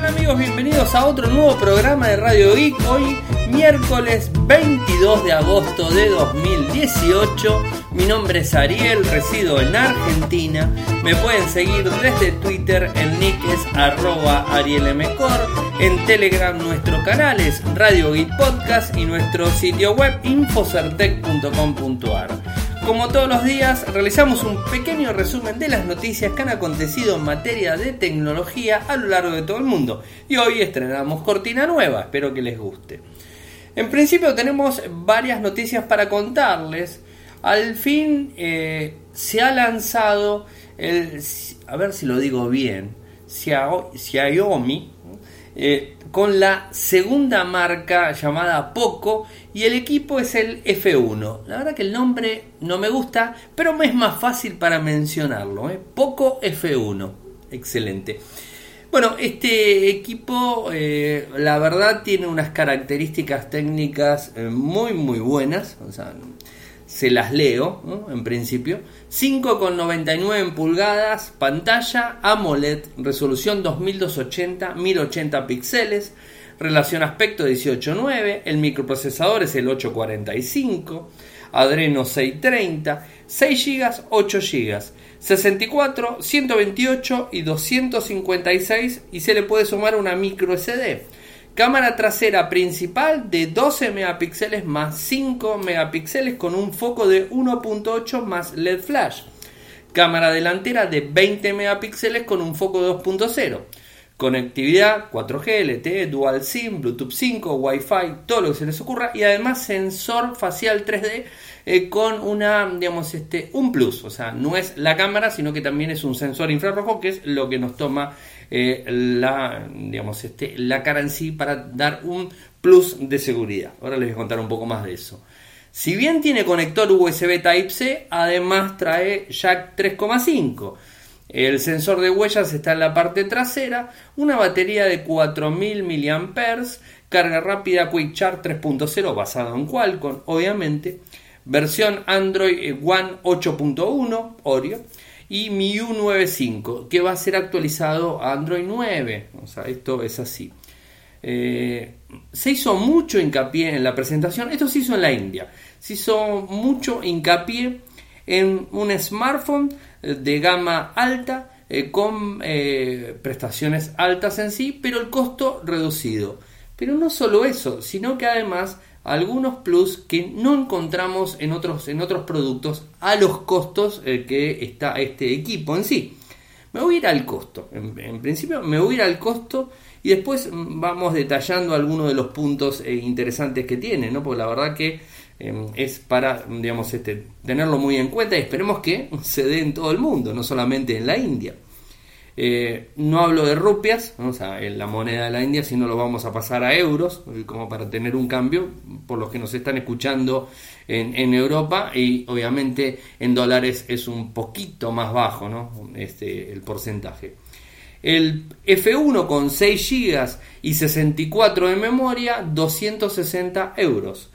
tal amigos? Bienvenidos a otro nuevo programa de Radio Geek. Hoy miércoles 22 de agosto de 2018. Mi nombre es Ariel, resido en Argentina. Me pueden seguir desde Twitter, el nick es arroba arielmcor. En Telegram nuestro canal es Radio Geek Podcast y nuestro sitio web infocertec.com.ar. Como todos los días, realizamos un pequeño resumen de las noticias que han acontecido en materia de tecnología a lo largo de todo el mundo. Y hoy estrenamos cortina nueva, espero que les guste. En principio tenemos varias noticias para contarles. Al fin eh, se ha lanzado el, a ver si lo digo bien, Xiaomi, eh, con la segunda marca llamada Poco y el equipo es el F1. La verdad que el nombre no me gusta, pero me es más fácil para mencionarlo. ¿eh? Poco F1. Excelente. Bueno, este equipo eh, la verdad tiene unas características técnicas eh, muy muy buenas. Se las leo en principio. 5,99 en pulgadas, pantalla AMOLED, resolución 2280, 1080 píxeles, relación aspecto 18.9, el microprocesador es el 845, Adreno 630, 6 GB, 8 GB, 64, 128 y 256 y se le puede sumar una micro SD. Cámara trasera principal de 12 megapíxeles más 5 megapíxeles con un foco de 1.8 más LED flash. Cámara delantera de 20 megapíxeles con un foco de 2.0. Conectividad 4G, LTE, Dual SIM, Bluetooth 5, Wi-Fi, todo lo que se les ocurra y además sensor facial 3D eh, con una, digamos, este, un plus, o sea, no es la cámara, sino que también es un sensor infrarrojo que es lo que nos toma eh, la, digamos, este, la cara en sí para dar un plus de seguridad. Ahora les voy a contar un poco más de eso. Si bien tiene conector USB Type-C, además trae jack 3,5. El sensor de huellas está en la parte trasera, una batería de 4000 mAh, carga rápida Quick Charge 3.0 basado en Qualcomm, obviamente, versión Android One 8.1 Oreo y MIUI 9.5 que va a ser actualizado a Android 9. O sea, esto es así. Eh, se hizo mucho hincapié en la presentación, esto se hizo en la India, se hizo mucho hincapié en un smartphone de gama alta eh, con eh, prestaciones altas en sí, pero el costo reducido. Pero no solo eso, sino que además algunos plus que no encontramos en otros, en otros productos a los costos eh, que está este equipo en sí. Me voy a ir al costo. En, principio me voy a ir al costo y después vamos detallando algunos de los puntos eh, interesantes que tiene, ¿no? Porque la verdad que em, es para, digamos, este, tenerlo muy en cuenta y esperemos que se dé en todo el mundo, no solamente en la India. Eh, no hablo de rupias, o sea, en la moneda de la India, sino lo vamos a pasar a euros, como para tener un cambio, por los que nos están escuchando en, Europa, y obviamente en dólares es un poquito más bajo, ¿no? Este, el porcentaje. El F1 con 6 GB y 64 de memoria, 260 euros.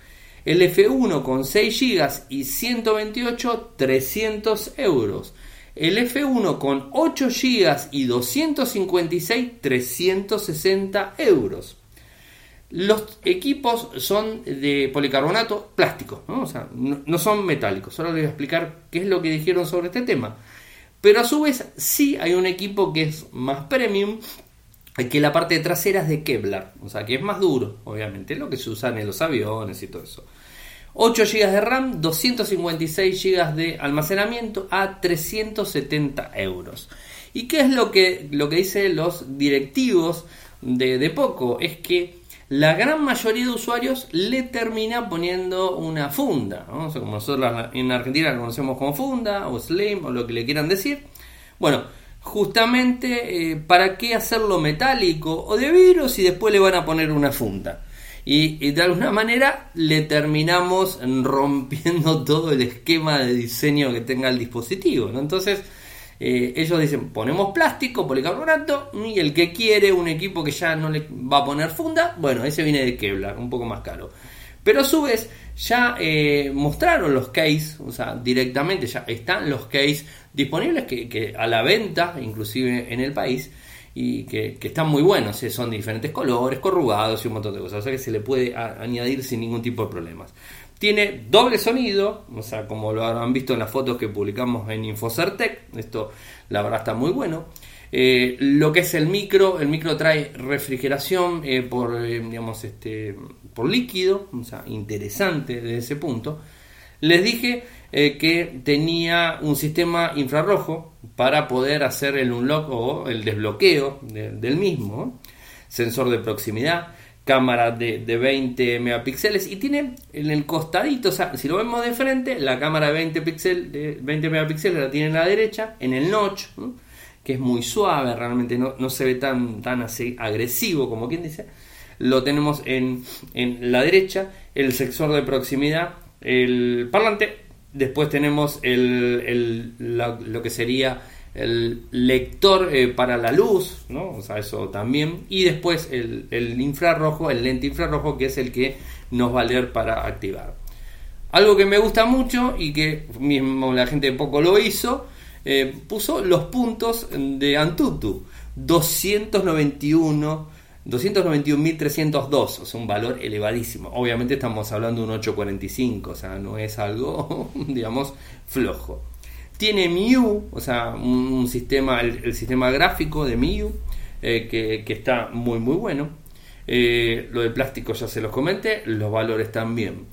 El F1 con 6 GB y 128, 300 euros. El F1 con 8 GB y 256, 360 euros. Los equipos son de policarbonato plástico, ¿no? O sea, no, son metálicos. Ahora les voy a explicar qué es lo que dijeron sobre este tema. Pero a su vez sí hay un equipo que es más premium, que la parte trasera es de Kevlar, o sea que es más duro, obviamente, lo que se usa en los aviones y todo eso. 8 GB de RAM, 256 GB de almacenamiento a 370 euros. ¿Y qué es lo que, lo que dicen los directivos de, de Poco? Es que la gran mayoría de usuarios le termina poniendo una funda, como nosotros en Argentina la conocemos como funda o slim o lo que le quieran decir. Bueno, justamente eh, para qué hacerlo metálico o de vidrio si después le van a poner una funda y, de alguna manera le terminamos rompiendo todo el esquema de diseño que tenga el dispositivo. ¿no? Entonces, eh, ellos dicen, ponemos plástico, policarbonato, y el que quiere un equipo que ya no le va a poner funda, bueno, ese viene de Kevlar, un poco más caro. Pero a su vez, ya eh, mostraron los case, o sea, directamente ya están los case disponibles que, a la venta, inclusive en el país, y que, están muy buenos, ¿eh? son de diferentes colores, corrugados y un montón de cosas, o sea que se le puede añadir sin ningún tipo de problemas. Tiene doble sonido, o sea, como lo habrán visto en las fotos que publicamos en Infocertec, esto la verdad está muy bueno. Eh, lo que es el micro, el micro trae refrigeración eh, por, digamos, este, por líquido, o sea, interesante desde ese punto. Les dije eh, que tenía un sistema infrarrojo para poder hacer el unlock o el desbloqueo del mismo, sensor de proximidad, cámara de, 20 megapíxeles y tiene en el costadito, o sea, si lo vemos de frente, la cámara de 20, píxeles de 20 megapíxeles la tiene en la derecha, en el notch, que es muy suave, realmente no, no se ve tan, tan así agresivo como quien dice. Lo tenemos en, en la derecha, el sensor de proximidad, el parlante Después tenemos el, lo que sería el lector eh, para la luz, ¿no? O sea, eso también. Y después el, infrarrojo, el lente infrarrojo, que es el que nos va a leer para activar. Algo que me gusta mucho y que mismo la gente poco lo hizo, eh, puso los puntos de Antutu. 291 291.302, o sea, un valor elevadísimo. Obviamente estamos hablando de un 845, o sea, no es algo, digamos, flojo. Tiene MIU, o sea, un, sistema, el, sistema gráfico de MIU, eh, que, está muy, muy bueno. Eh, lo de plástico ya se los comenté, los valores también.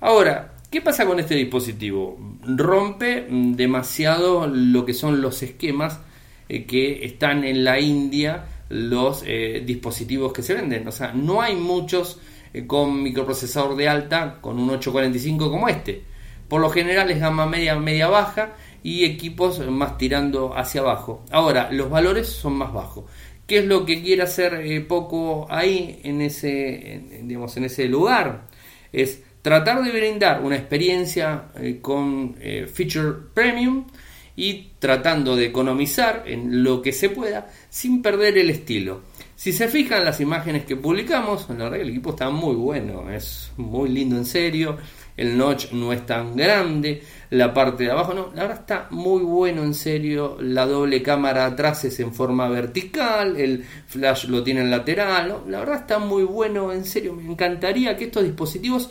Ahora, ¿qué pasa con este dispositivo? Rompe demasiado lo que son los esquemas eh, que están en la India los eh, dispositivos que se venden. O sea, no hay muchos eh, con microprocesador de alta con un 845 como este. Por lo general es gama media, media baja y equipos más tirando hacia abajo. Ahora, los valores son más bajos. ¿Qué es lo que quiere hacer eh, Poco ahí en ese, digamos, en ese lugar? Es tratar de brindar una experiencia con feature premium y tratando de economizar en lo que se pueda sin perder el estilo. Si se fijan las imágenes que publicamos, la verdad que el equipo está muy bueno, es muy lindo en serio, el notch no es tan grande, la parte de abajo no, la verdad está muy bueno en serio, la doble cámara atrás es en forma vertical, el flash lo tiene en lateral, la verdad está muy bueno en serio, me encantaría que estos dispositivos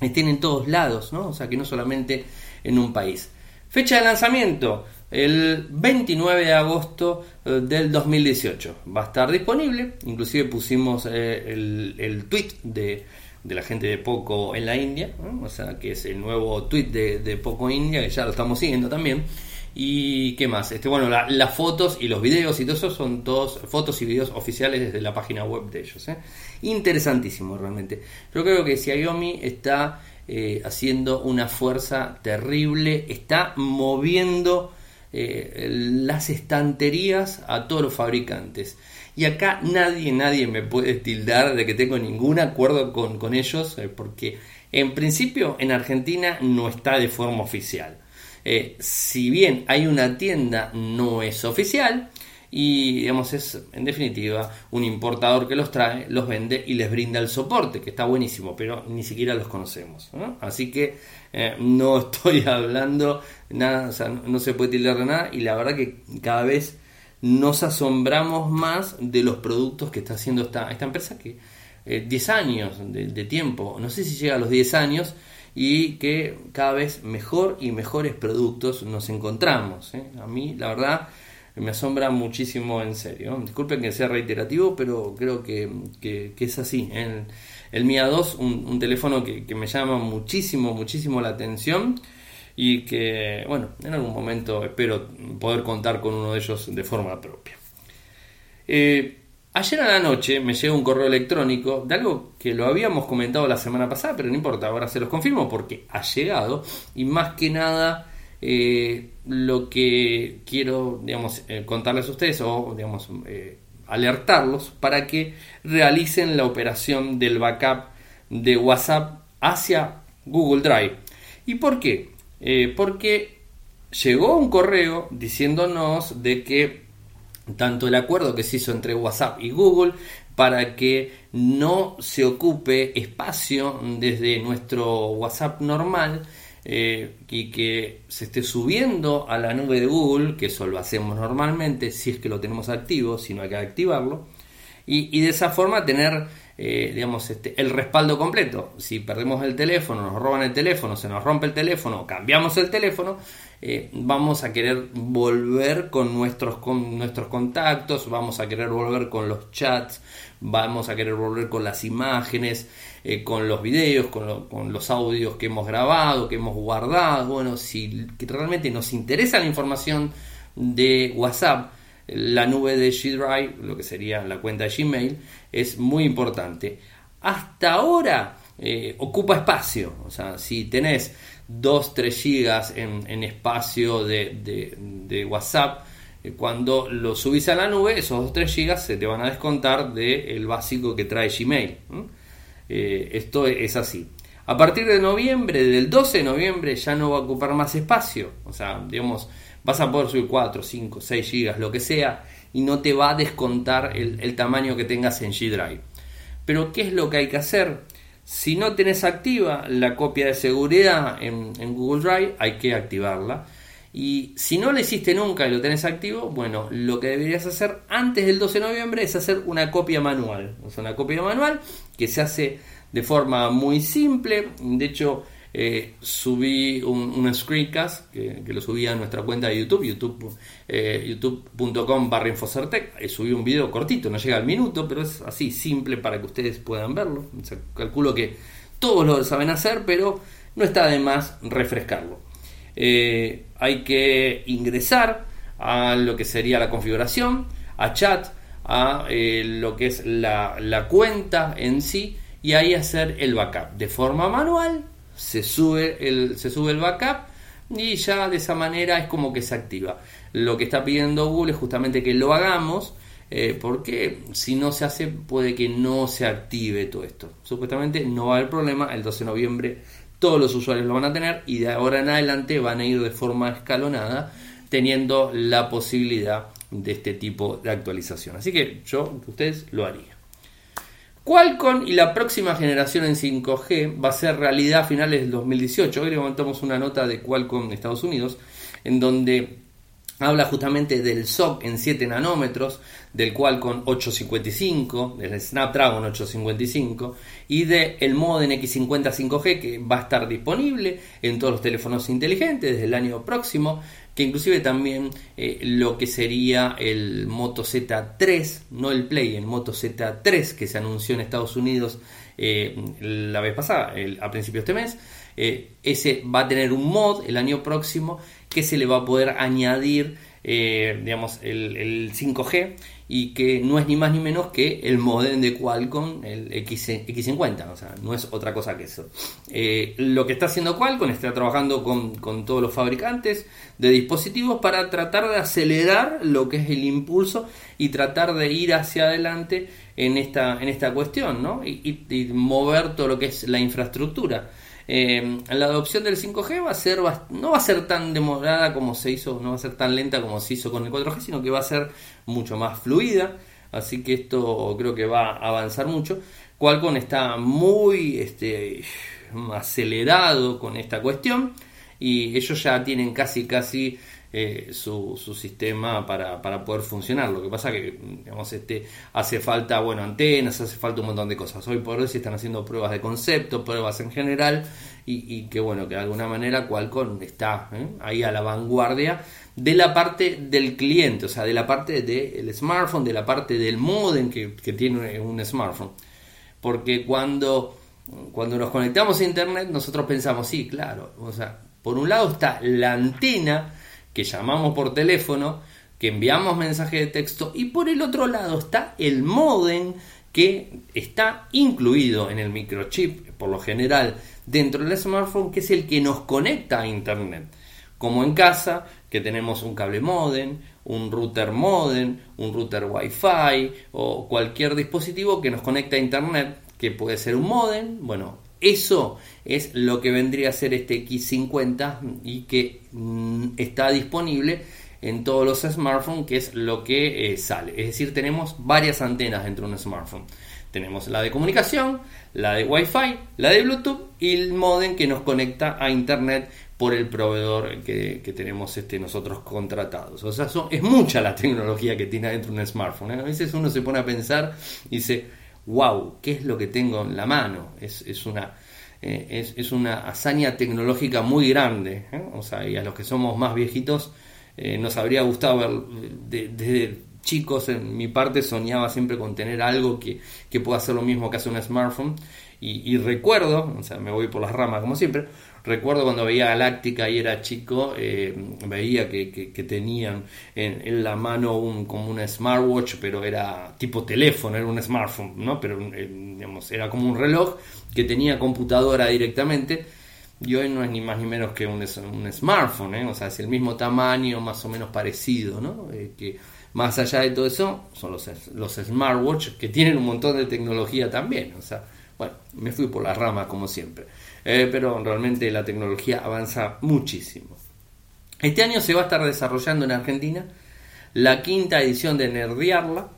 estén en todos lados, ¿no? o sea que no solamente en un país. Fecha de lanzamiento, el 29 de agosto eh, del 2018. Va a estar disponible, inclusive pusimos eh, el, el, tweet de, la gente de Poco en la India, o sea que es el nuevo tweet de, de, Poco India, que ya lo estamos siguiendo también. Y qué más, este, bueno, las fotos y los videos y todo eso son todos fotos y videos oficiales desde la página web de ellos. ¿eh? Interesantísimo realmente. Yo creo que Xiaomi está eh, haciendo una fuerza terrible, está moviendo eh, las estanterías a todos los fabricantes. Y acá nadie, nadie me puede tildar de que tengo ningún acuerdo con, ellos, eh, porque en principio en Argentina no está de forma oficial. si bien hay una tienda, no es oficial y digamos es en definitiva un importador que los trae, los vende y les brinda el soporte, que está buenísimo, pero ni siquiera los conocemos. Así que eh, no estoy hablando nada, o sea, no, se puede tildar de nada y la verdad que cada vez nos asombramos más de los productos que está haciendo esta, empresa que 10 eh, años de, tiempo, no sé si llega a los 10 años y que cada vez mejor y mejores productos nos encontramos. ¿eh? A mí la verdad me asombra muchísimo en serio. Disculpen que sea reiterativo, pero creo que, es así. El, el Mia 2, un, teléfono que, me llama muchísimo, muchísimo la atención y que, bueno, en algún momento espero poder contar con uno de ellos de forma propia. Eh, ayer a la noche me llegó un correo electrónico de algo que lo habíamos comentado la semana pasada, pero no importa, ahora se los confirmo porque ha llegado y más que nada eh, lo que quiero, eh, contarles a ustedes o, eh, alertarlos para que realicen la operación del backup de WhatsApp hacia Google Drive. ¿Y por qué? porque llegó un correo diciéndonos de que tanto el acuerdo que se hizo entre WhatsApp y Google para que no se ocupe espacio desde nuestro WhatsApp normal eh, y que se esté subiendo a la nube de Google, que eso lo hacemos normalmente si es que lo tenemos activo, si no hay que activarlo, y, de esa forma tener eh, digamos, este, el respaldo completo. Si perdemos el teléfono, nos roban el teléfono, se nos rompe el teléfono, cambiamos el teléfono, eh, vamos a querer volver con nuestros, con nuestros contactos, vamos a querer volver con los chats, vamos a querer volver con las imágenes, eh, con los videos, con, los audios que hemos grabado, que hemos guardado. Bueno, si realmente nos interesa la información de WhatsApp, la nube de G Drive, lo que sería la cuenta de Gmail, es muy importante. Hasta ahora eh, ocupa espacio, o sea, si tenés 2-3 gigas en, espacio de, WhatsApp, eh, cuando lo subís a la nube, esos 2-3 gigas se te van a descontar del básico que trae Gmail. Eh, esto es así. A partir de noviembre, del 12 de noviembre, ya no va a ocupar más espacio. O sea, digamos, vas a poder subir 4, 5, 6 gigas, lo que sea, y no te va a descontar el, tamaño que tengas en G Drive. Pero, ¿qué es lo que hay que hacer? Si no tenés activa la copia de seguridad en, Google Drive, hay que activarla. Y si no lo hiciste nunca y lo tenés activo, bueno, lo que deberías hacer antes del 12 de noviembre es hacer una copia manual. O sea, una copia manual que se hace de forma muy simple. De hecho, eh, subí un, screencast que, lo subí a nuestra cuenta de YouTube, youtube, eh, youtube.com barra Infocertec. Eh, subí un video cortito, no llega al minuto, pero es así, simple para que ustedes puedan verlo. calculo que todos lo saben hacer, pero no está de más refrescarlo. Hay que ingresar a lo que sería la configuración, a chat, a lo que es la, la cuenta en sí y ahí hacer el backup de forma manual se sube el, se sube el backup y ya de esa manera es como que se activa. Lo que está pidiendo Google es justamente que lo hagamos, eh, porque si no se hace puede que no se active todo esto. Supuestamente no va a haber problema, el 12 de noviembre todos los usuarios lo van a tener y de ahora en adelante van a ir de forma escalonada teniendo la posibilidad de este tipo de actualización. Así que yo, ustedes lo haría. Qualcomm y la próxima generación en 5G va a ser realidad a finales del 2018. Hoy levantamos una nota de Qualcomm de Estados Unidos en donde habla justamente del SOC en 7 nanómetros, del Qualcomm 855, del Snapdragon 855 y del el modem X50 5G que va a estar disponible en todos los teléfonos inteligentes desde el año próximo que inclusive también eh, lo que sería el Moto Z3, no el Play, el Moto Z3 que se anunció en Estados Unidos eh, la vez pasada, a principios de este mes, eh, ese va a tener un mod el año próximo que se le va a poder añadir, digamos, el, el 5G y que no es ni más ni menos que el modem de Qualcomm, el X, X50, o sea, no es otra cosa que eso. Eh, lo que está haciendo Qualcomm está trabajando con, con, todos los fabricantes de dispositivos para tratar de acelerar lo que es el impulso y tratar de ir hacia adelante en esta, en esta cuestión, ¿no? y, y mover todo lo que es la infraestructura. Eh, la adopción del 5G va a ser no va a ser tan demorada como se hizo, no va a ser tan lenta como se hizo con el 4G, sino que va a ser mucho más fluida. Así que esto creo que va a avanzar mucho. Qualcomm está muy este, acelerado con esta cuestión y ellos ya tienen casi casi eh, su, sistema para, para, poder funcionar. Lo que pasa que este, hace falta bueno, antenas, hace falta un montón de cosas. Hoy por hoy se están haciendo pruebas de concepto, pruebas en general, y, que bueno, que de alguna manera Qualcomm está ¿eh? ahí a la vanguardia de la parte del cliente, o sea, de la parte del smartphone, de la parte del modem que, que tiene un smartphone. Porque cuando, cuando nos conectamos a internet, nosotros pensamos, sí, claro, o sea, por un lado está la antena, que llamamos por teléfono, que enviamos mensaje de texto y por el otro lado está el modem que está incluido en el microchip, por lo general, dentro del smartphone, que es el que nos conecta a Internet. Como en casa, que tenemos un cable modem, un router modem, un router Wi-Fi o cualquier dispositivo que nos conecta a Internet, que puede ser un modem, bueno, eso es lo que vendría a ser este X50 y que mm, está disponible en todos los smartphones, que es lo que eh, sale. Es decir, tenemos varias antenas dentro de un smartphone. Tenemos la de comunicación, la de Wi-Fi, la de Bluetooth y el modem que nos conecta a Internet por el proveedor que, tenemos este, nosotros contratados. O sea, es mucha la tecnología que tiene dentro un smartphone. ¿eh? A veces uno se pone a pensar y dice, wow, ¿qué es lo que tengo en la mano? Es, una, eh, es, una hazaña tecnológica muy grande. ¿eh? O sea, y a los que somos más viejitos nos habría gustado ver desde chicos, en mi parte, soñaba siempre con tener algo que, que pueda hacer lo mismo que hace un smartphone. Y, recuerdo, o sea, me voy por las ramas como siempre, recuerdo cuando veía Galáctica y era chico, eh, veía que, tenían en, la mano un, como una smartwatch, pero era tipo teléfono, era un smartphone, ¿no? Pero eh, digamos, era como un reloj que tenía computadora directamente. Y hoy no es ni más ni menos que un, un smartphone, ¿eh? o sea, es el mismo tamaño, más o menos parecido, ¿no? que más allá de todo eso, son los, los smartwatch que tienen un montón de tecnología también, o sea, bueno, me fui por la rama como siempre. Eh, pero realmente la tecnología avanza muchísimo. Este año se va a estar desarrollando en Argentina la quinta edición de Nerdiarla.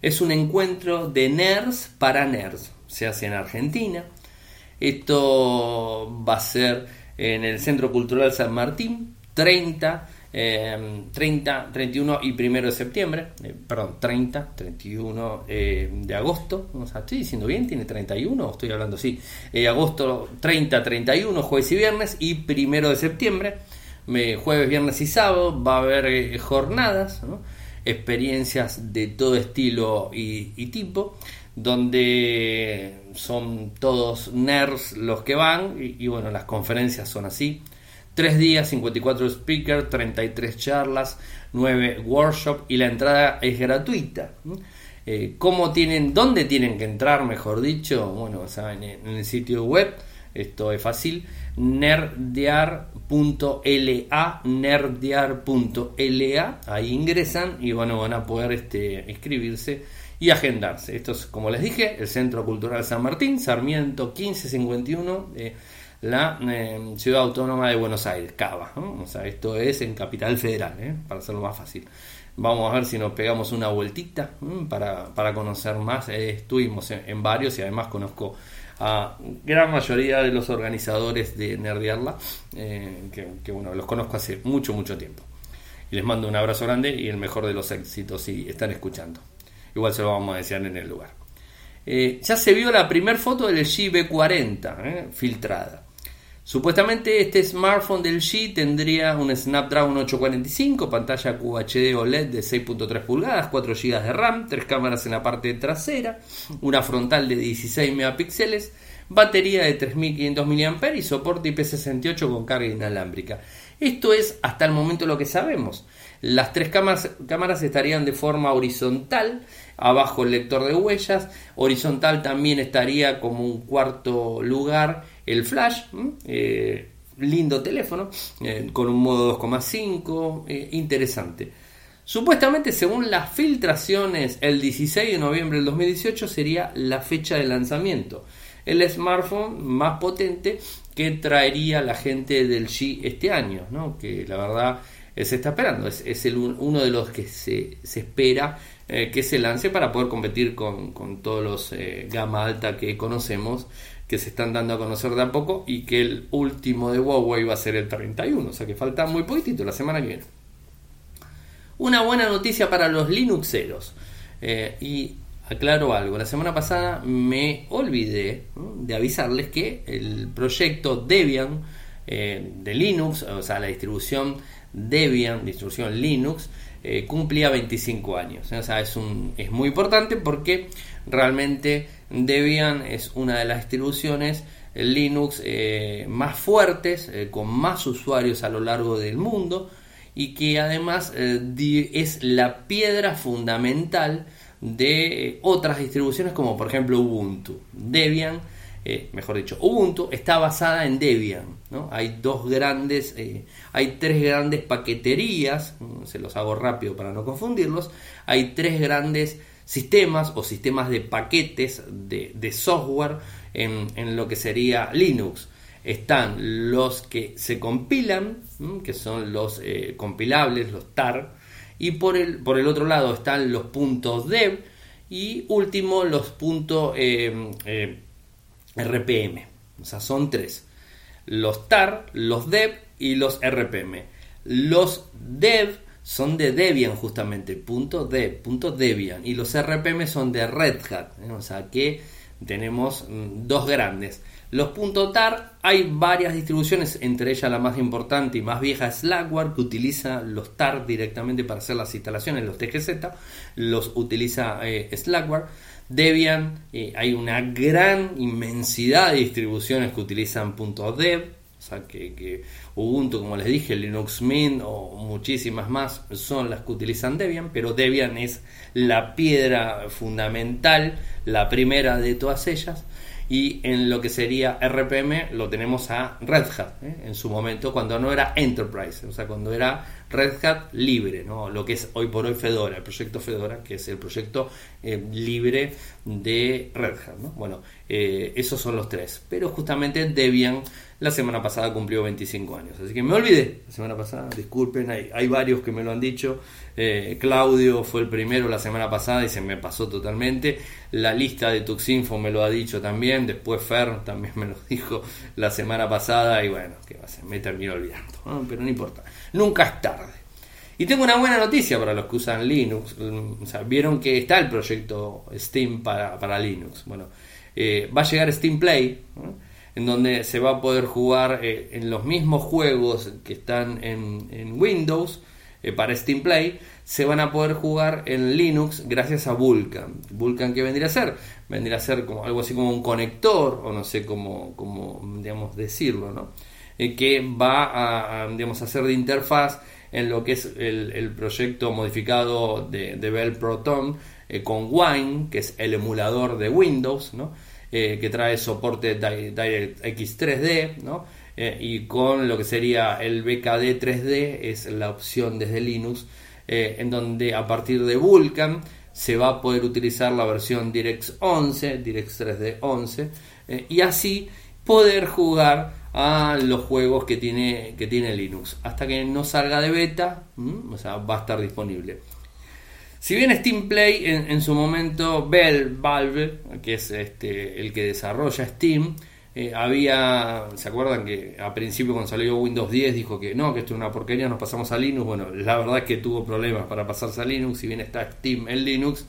Es un encuentro de nerds para nerds. Se hace en Argentina. Esto va a ser en el Centro Cultural San Martín, 30 30, em, 31 y 1 de septiembre, eh, perdón, 30, 31 eh, de agosto, o sea, estoy diciendo bien, tiene 31, estoy hablando así, eh, agosto 30, 31, jueves y viernes, y 1 de septiembre, jueves, viernes y sábado, va a haber jornadas, experiencias de todo estilo y, tipo, donde son todos nerds los que van, y bueno, las conferencias son así. 3 días, 54 speakers, 33 charlas, 9 workshops y la entrada es gratuita. Eh, ¿Cómo tienen, dónde tienen que entrar, mejor dicho? Bueno, saben, en el sitio web, esto es fácil, nerdear.la, nerdear.la, ahí ingresan y bueno, van a poder este, inscribirse y agendarse. Esto es, como les dije, el Centro Cultural San Martín, Sarmiento 1551. Eh, la eh, ciudad autónoma de Buenos Aires, Cava. O sea, esto es en Capital Federal, ¿eh? para hacerlo más fácil. Vamos a ver si nos pegamos una vueltita para, conocer más. Eh, estuvimos en, varios y además conozco a gran mayoría de los organizadores de Nerdiarla, que, que, bueno, los conozco hace mucho, mucho tiempo. Y les mando un abrazo grande y el mejor de los éxitos si están escuchando. Igual se lo vamos a desear en el lugar. ya se vio la primera foto del GB40 filtrada. Supuestamente este smartphone del G tendría un Snapdragon 845, pantalla QHD OLED de 6.3 pulgadas, 4 GB de RAM, 3 cámaras en la parte trasera, una frontal de 16 megapíxeles, batería de 3500 mAh y soporte IP68 con carga inalámbrica. Esto es hasta el momento lo que sabemos. Las tres cámaras, cámaras estarían de forma horizontal, abajo el lector de huellas, horizontal también estaría como un cuarto lugar el flash, eh, lindo teléfono, eh, con un modo 2,5, eh, interesante. Supuestamente, según las filtraciones, el 16 de noviembre del 2018 sería la fecha de lanzamiento. El smartphone más potente que traería la gente del G este año, ¿no? que la verdad se está esperando, es, el, uno de los que se, espera que se lance para poder competir con, con todos los gama alta que conocemos que se están dando a conocer de a poco y que el último de Huawei va a ser el 31, o sea que falta muy poquitito la semana que viene. Una buena noticia para los Linuxeros. Eh, y aclaro algo, la semana pasada me olvidé de avisarles que el proyecto Debian eh, de Linux, o sea, la distribución Debian, distribución Linux, eh, cumplía 25 años. O sea, es, muy importante porque realmente Debian es una de las distribuciones Linux eh, más fuertes, eh, con más usuarios a lo largo del mundo y que además eh, es la piedra fundamental de otras distribuciones como por ejemplo Ubuntu. Debian, mejor dicho, Ubuntu está basada en Debian. Hay dos grandes, hay tres grandes paqueterías, se los hago rápido para no confundirlos, hay tres grandes sistemas o sistemas de paquetes de, software en, lo que sería Linux. Están los que se compilan, que son los eh, compilables, los TAR, y por el, por el otro lado están los puntos dev Y último, los puntos eh, eh, RPM. O sea, son tres. Los TAR, los DEV y los RPM. Los DEV son de Debian justamente, Debian. Y los RPM son de Red Hat. O sea que tenemos mm, dos grandes. Los .tar hay varias distribuciones, entre ellas la más importante y más vieja es Slackware, que utiliza los tar directamente para hacer las instalaciones, los TGZ, los utiliza eh, Slackware. Debian, eh, hay una gran inmensidad de distribuciones que utilizan .dev, o sea que, Ubuntu, como les dije, Linux Mint o muchísimas más son las que utilizan Debian, pero Debian es la piedra fundamental, la primera de todas ellas y en lo que sería RPM lo tenemos a Red Hat ¿eh? en su momento cuando no era Enterprise, o sea, cuando era Red Hat libre, ¿no? lo que es hoy por hoy Fedora, el proyecto Fedora, que es el proyecto eh, libre de Red Hat. ¿no? Bueno, eh, esos son los tres, pero justamente Debian la semana pasada cumplió 25 años, así que me olvidé la semana pasada, disculpen, hay, varios que me lo han dicho. Claudio fue el primero la semana pasada y se me pasó totalmente. La lista de Tuxinfo me lo ha dicho también. Después Fer también me lo dijo la semana pasada. Y bueno, que me terminó olvidando. Pero no importa. Nunca es tarde. Y tengo una buena noticia para los que usan Linux. O sea, vieron que está el proyecto Steam para, Linux. Bueno, eh, va a llegar Steam Play. En donde se va a poder jugar eh, en los mismos juegos que están en, Windows eh, para Steam Play se van a poder jugar en Linux gracias a Vulkan. Vulkan, ¿qué vendría a ser? Vendría a ser como algo así como un conector, o no sé cómo, cómo digamos, decirlo, ¿no? Eh, que va a, digamos, hacer de interfaz en lo que es el, proyecto modificado de, de Bell Proton eh, con Wine, que es el emulador de Windows, ¿no? Eh, que trae soporte DirectX 3D, ¿no? y con lo que sería el BKD 3D, es la opción desde Linux en donde a partir de Vulkan se va a poder utilizar la versión DirectX 11, DirectX 3D 11, eh, y así poder jugar a los juegos que tiene, que tiene Linux. Hasta que no salga de beta, o sea, va a estar disponible. Si bien Steam Play en, su momento, Bell Valve, que es este, el que desarrolla Steam, eh, había, ¿se acuerdan que a principio cuando salió Windows 10 dijo que no, que esto es una porquería, nos pasamos a Linux? Bueno, la verdad es que tuvo problemas para pasarse a Linux, si bien está Steam en Linux,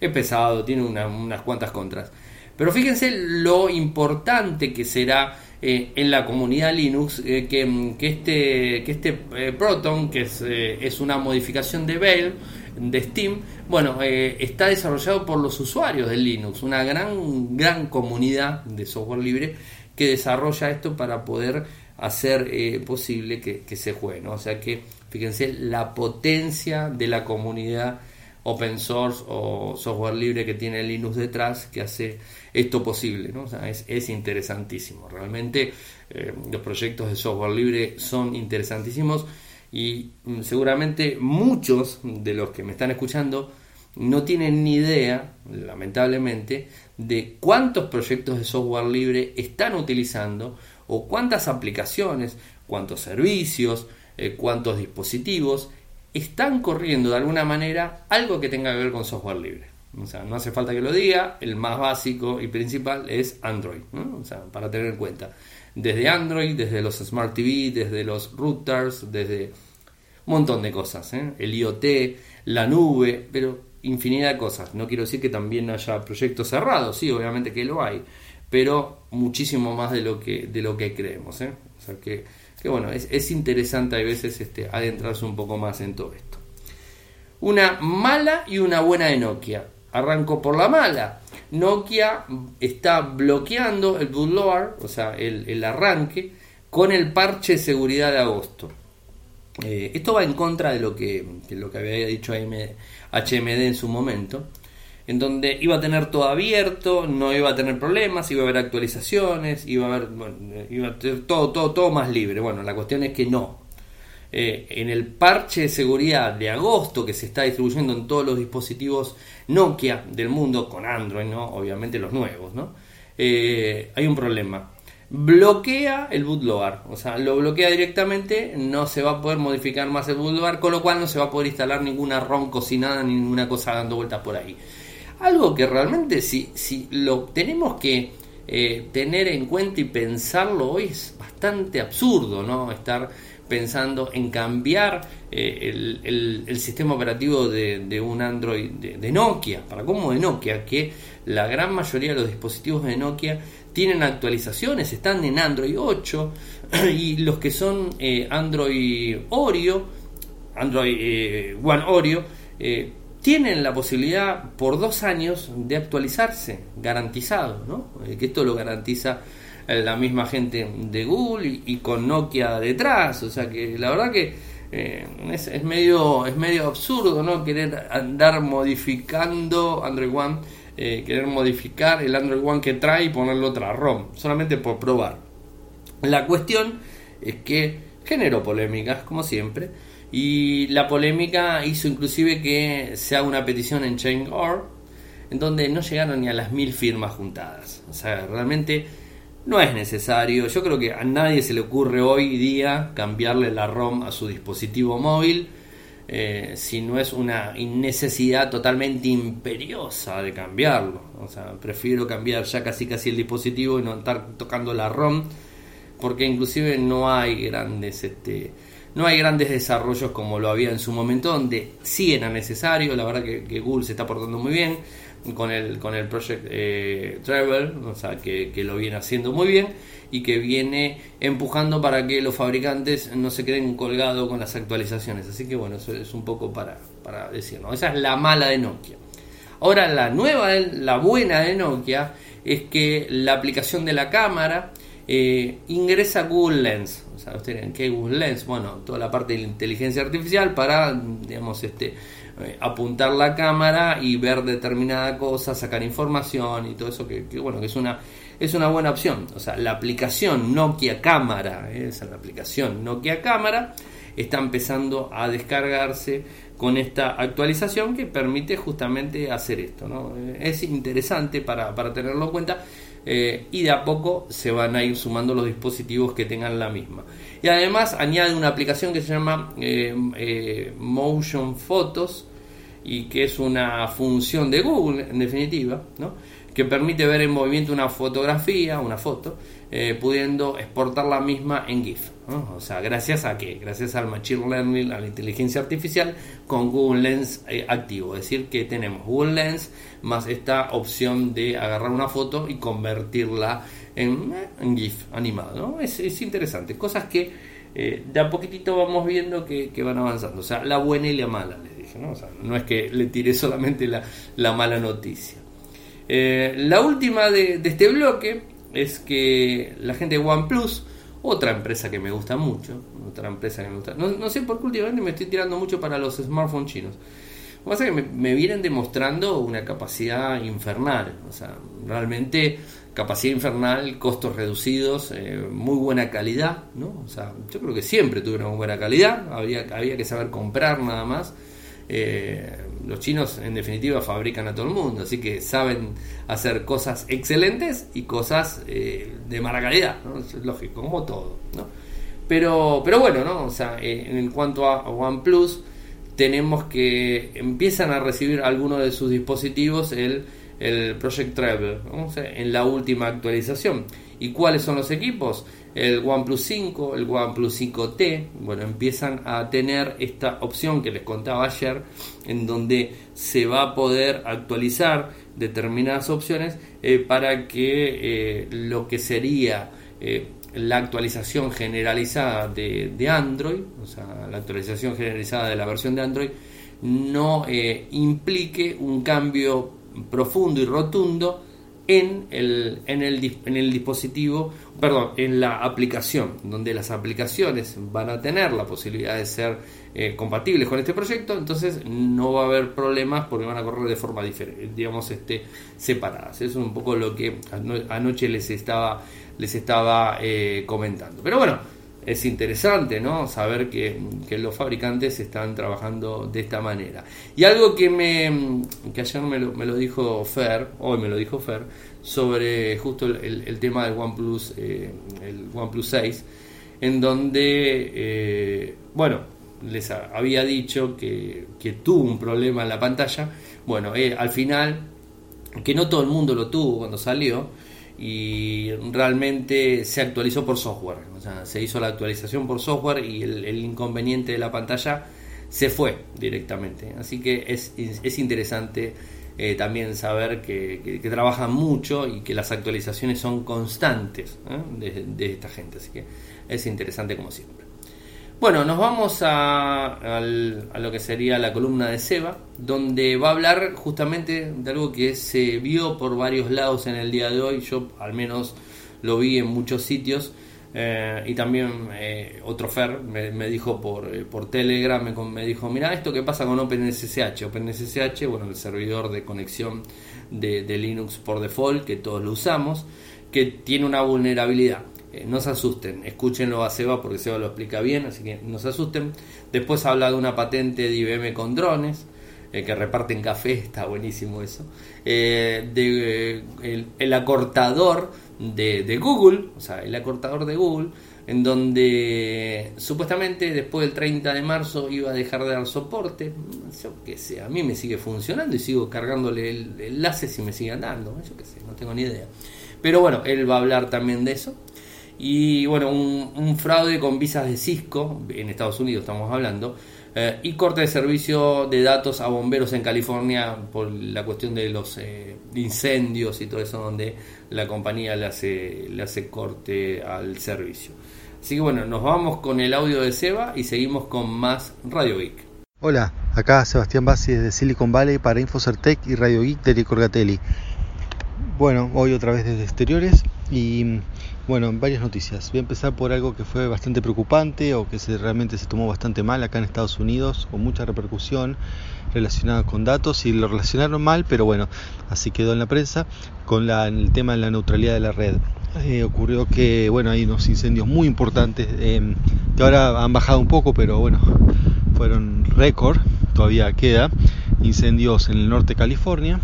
es pesado, tiene unas cuantas contras. Pero fíjense lo importante que será eh, en la comunidad Linux eh, que, que, este, que este Proton, que es, es una modificación de Bell, de Steam, bueno, eh, está desarrollado por los usuarios de Linux, una gran, gran comunidad de software libre que desarrolla esto para poder hacer eh, posible que, se juegue. O sea que, fíjense, la potencia de la comunidad open source o software libre que tiene Linux detrás que hace esto posible. ¿no? O sea, es, interesantísimo. Realmente eh, los proyectos de software libre son interesantísimos y mm, seguramente muchos de los que me están escuchando no tienen ni idea, lamentablemente, de cuántos proyectos de software libre están utilizando o cuántas aplicaciones, cuántos servicios, eh, cuántos dispositivos están corriendo de alguna manera algo que tenga que ver con software libre. O sea, no hace falta que lo diga, el más básico y principal es Android, o sea, para tener en cuenta. Desde Android, desde los Smart TV, desde los routers, desde un montón de cosas, ¿eh? el IoT, la nube, pero infinidad de cosas. No quiero decir que también haya proyectos cerrados, sí, obviamente que lo hay, pero muchísimo más de lo que, de lo que creemos. ¿eh? O sea que, que bueno, es, es, interesante a veces este, adentrarse un poco más en todo esto. Una mala y una buena de Nokia. Arranco por la mala. Nokia está bloqueando el bootloader, o sea, el, arranque, con el parche de seguridad de agosto. Eh, esto va en contra de lo que, lo que había dicho HMD en su momento, en donde iba a tener todo abierto, no iba a tener problemas, iba a haber actualizaciones, iba a haber, iba a tener todo, todo, todo más libre. Bueno, la cuestión es que no. Eh, en el parche de seguridad de agosto que se está distribuyendo en todos los dispositivos Nokia del mundo con Android, ¿no? obviamente los nuevos, ¿no? Eh, hay un problema bloquea el bootloader, o sea, lo bloquea directamente, no se va a poder modificar más el bootloader, con lo cual no se va a poder instalar ninguna ROM cocinada, ninguna cosa dando vueltas por ahí. Algo que realmente si, si lo tenemos que eh, tener en cuenta y pensarlo hoy es bastante absurdo, ¿no? Estar pensando en cambiar eh, el, sistema operativo de, un Android de, Nokia, para cómo de Nokia, que la gran mayoría de los dispositivos de Nokia tienen actualizaciones, están en Android 8 y los que son eh, Android Oreo, Android eh, One Oreo, tienen la posibilidad por dos años de actualizarse, garantizado, ¿no? que esto lo garantiza la misma gente de Google y, con Nokia detrás. O sea que la verdad que eh, es, medio, es medio absurdo no querer andar modificando Android One, eh, querer modificar el Android One que trae y ponerle otra ROM, solamente por probar. La cuestión es que generó polémicas, como siempre, y la polémica hizo inclusive que se haga una petición en Change.org en donde no llegaron ni a las mil firmas juntadas. O sea, realmente no es necesario. Yo creo que a nadie se le ocurre hoy día cambiarle la ROM a su dispositivo móvil. Eh, si no es una necesidad totalmente imperiosa de cambiarlo. O sea, prefiero cambiar ya casi casi el dispositivo y no estar tocando la ROM, porque inclusive no hay grandes este, no hay grandes desarrollos como lo había en su momento, donde sí era necesario. La verdad que Google se está portando muy bien con el, con el Project eh, Travel, o sea, que, lo viene haciendo muy bien y que viene empujando para que los fabricantes no se queden colgados con las actualizaciones. Así que bueno, eso es un poco para, para decirlo. Esa es la mala de Nokia. Ahora la nueva, la buena de Nokia es que la aplicación de la cámara eh, ingresa Google Lens. O sea, ustedes ¿qué Google Lens? Bueno, toda la parte de la inteligencia artificial para, digamos, este eh, apuntar la cámara y ver determinada cosa, sacar información y todo eso que, bueno, que es una es una buena opción. O sea, la aplicación Nokia Cámara, eh, esa es la aplicación Nokia Cámara, está empezando a descargarse con esta actualización que permite justamente hacer esto. ¿no? Eh, es interesante para, para tenerlo en cuenta y de a poco se van a ir sumando los dispositivos que tengan la misma. Y además añade una aplicación que se llama eh, eh, Motion Photos y que es una función de Google en definitiva, ¿no? que permite ver en movimiento una fotografía, una foto, eh, pudiendo exportar la misma en GIF. O sea, gracias a qué? Gracias al Machine Learning, a la inteligencia artificial con Google Lens activo. Es decir, que tenemos Google Lens más esta opción de agarrar una foto y convertirla en, GIF animado. ¿no? Es, interesante. Cosas que eh, de a poquitito vamos viendo que, van avanzando. O sea, la buena y la mala, les dije. No, no es que le tire solamente la, mala noticia. Eh, la última de, este bloque es que la gente de OnePlus, otra empresa que me gusta mucho, otra empresa que me gusta, no, sé por qué últimamente me estoy tirando mucho para los smartphones chinos. Lo que pasa es que me, me, vienen demostrando una capacidad infernal. O sea, realmente capacidad infernal, costos reducidos, eh, muy buena calidad, ¿no? O sea, yo creo que siempre tuvieron muy buena calidad, había, había que saber comprar nada más. Eh, los chinos en definitiva fabrican a todo el mundo, así que saben hacer cosas excelentes y cosas eh, de mala calidad, ¿no? es lógico, como todo, ¿no? Pero, pero bueno, ¿no? O sea, en cuanto a OnePlus, tenemos que empiezan a recibir algunos de sus dispositivos el el Project Travel en la última actualización. ¿Y cuáles son los equipos? El OnePlus 5, el OnePlus 5T, bueno, empiezan a tener esta opción que les contaba ayer, en donde se va a poder actualizar determinadas opciones eh, para que eh, lo que sería eh, la actualización generalizada de, de, Android, o sea, la actualización generalizada de la versión de Android, no implique un cambio profundo y rotundo en el, en el, en el dispositivo, perdón, en la aplicación, donde las aplicaciones van a tener la posibilidad de ser eh, compatibles con este proyecto, entonces no va a haber problemas porque van a correr de forma diferente, digamos, este, separadas. Eso es un poco lo que anoche les estaba, les estaba eh, comentando. Pero bueno, es interesante ¿no? saber que, los fabricantes están trabajando de esta manera. Y algo que, me, que ayer me lo, me lo dijo Fer, hoy me lo dijo Fer, sobre justo el, tema del OnePlus, eh, el OnePlus 6, en donde, eh, bueno, les había dicho que, tuvo un problema en la pantalla. Bueno, eh, al final que no todo el mundo lo tuvo cuando salió y realmente se actualizó por software, se hizo la actualización por software y el, inconveniente de la pantalla se fue directamente. Así que es, es interesante eh, también saber que, trabajan mucho y que las actualizaciones son constantes ¿eh? de, esta gente. Así que es interesante como siempre. Bueno, nos vamos a, a, lo que sería la columna de Seba, donde va a hablar justamente de algo que se vio por varios lados en el día de hoy. Yo al menos lo vi en muchos sitios. Eh, y también eh, otro Fer me, dijo por, eh, por Telegram, me, me, dijo, mira esto que pasa con OpenSSH. OpenSSH, bueno, el servidor de conexión de, Linux por default, que todos lo usamos, que tiene una vulnerabilidad no se asusten, escúchenlo a Seba porque Seba lo explica bien, así que no se asusten. Después habla de una patente de IBM con drones, que reparten café, está buenísimo eso. El, acortador de, Google, o sea, el acortador de Google, en donde supuestamente después del 30 de marzo iba a dejar de dar soporte. Yo qué sé, a mí me sigue funcionando y sigo cargándole el enlace si me sigue andando. Yo qué sé, no tengo ni idea. Pero bueno, él va a hablar también de eso. Y bueno, un, fraude con visas de Cisco, en Estados Unidos estamos hablando, eh, y corte de servicio de datos a bomberos en California por la cuestión de los eh, incendios y todo eso, donde la compañía le hace, le hace corte al servicio. Así que bueno, nos vamos con el audio de Seba y seguimos con más Radio Geek. Hola, acá Sebastián Bassi de Silicon Valley para Infocertec y Radio Geek de Ricorgatelli. Bueno, hoy otra vez desde exteriores y bueno, varias noticias. Voy a empezar por algo que fue bastante preocupante o que se, realmente se tomó bastante mal acá en Estados Unidos, con mucha repercusión relacionada con datos y lo relacionaron mal, pero bueno, así quedó en la prensa con el tema de la neutralidad de la red. Eh, ocurrió que bueno, hay unos incendios muy importantes eh, que ahora han bajado un poco, pero bueno, fueron récord, todavía queda, incendios en el norte de California,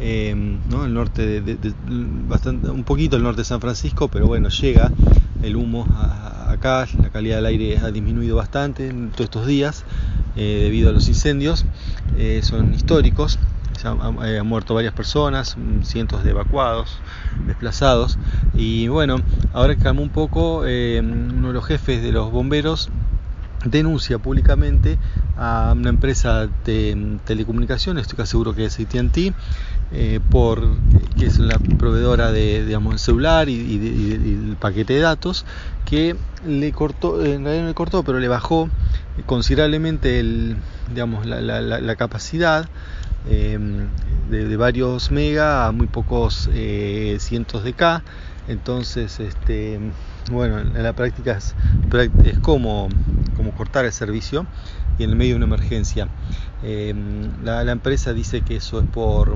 eh, el norte de, bastante, un poquito el norte de San Francisco, pero bueno, llega el humo acá, la calidad del aire ha disminuido bastante en todos estos días eh, debido a los incendios, eh, son históricos, han, muerto varias personas, cientos de evacuados, desplazados, y bueno, ahora que calmó un poco, uno de los jefes de los bomberos denuncia públicamente a una empresa de telecomunicaciones, estoy casi seguro que es AT&T, eh, que es la proveedora de digamos celular y, el paquete de datos que le cortó en realidad no le cortó pero le bajó considerablemente el la, capacidad em, de, varios mega a muy pocos eh, cientos de k. Entonces este bueno en la práctica es, es como cortar el servicio y en el medio de una emergencia. Em, la, empresa dice que eso es por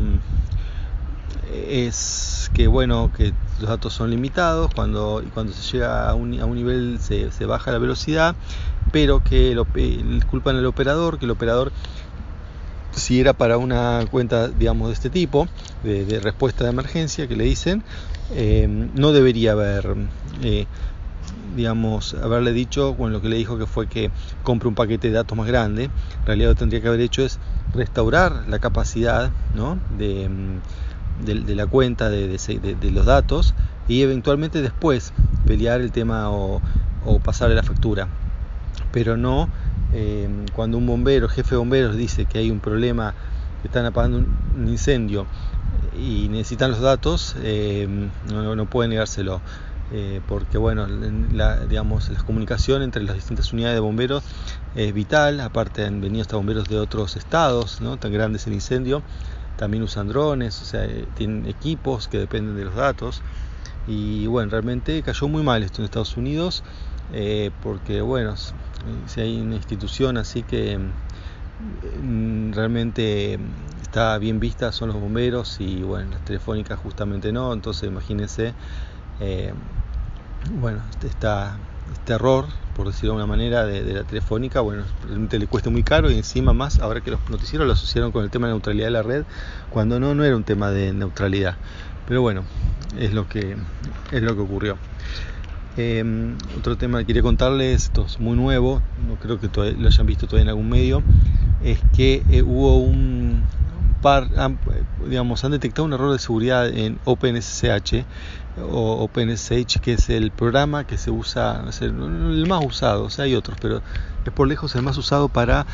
es que bueno que los datos son limitados cuando cuando se llega a un, a un nivel se, se, baja la velocidad pero que el, culpan al operador que el operador si era para una cuenta digamos de este tipo de, respuesta de emergencia que le dicen eh, no debería haber eh, digamos haberle dicho bueno lo que le dijo que fue que compre un paquete de datos más grande en realidad lo que tendría que haber hecho es restaurar la capacidad ¿no? de de, la cuenta de, de, los datos y eventualmente después pelear el tema o, o pasarle la factura. Pero no eh, cuando un bombero, jefe de bomberos, dice que hay un problema, que están apagando un, incendio y necesitan los datos, eh, no, no, puede negárselo. Eh, porque bueno, la, digamos, la comunicación entre las distintas unidades de bomberos es vital, aparte han venido hasta bomberos de otros estados, ¿no? tan grande es el incendio, también usan drones, o sea, eh, tienen equipos que dependen de los datos. Y bueno, realmente cayó muy mal esto en Estados Unidos, eh, porque bueno, si hay una institución así que mm, realmente está bien vista son los bomberos y bueno, las telefónicas justamente no, entonces imagínense, eh, bueno, está este error por decirlo de alguna manera, de, la telefónica, bueno, realmente le cuesta muy caro y encima más, ahora que los noticieros lo asociaron con el tema de neutralidad de la red, cuando no, no era un tema de neutralidad. Pero bueno, es lo que, es lo que ocurrió. Em, otro tema que quería contarles, esto es muy nuevo, no creo que lo hayan visto todavía en algún medio, es que eh, hubo un par, han, digamos, han detectado un error de seguridad en OpenSSH o OpenSH, que es el programa que se usa, es el, más usado, o sea, hay otros, pero es por lejos el más usado para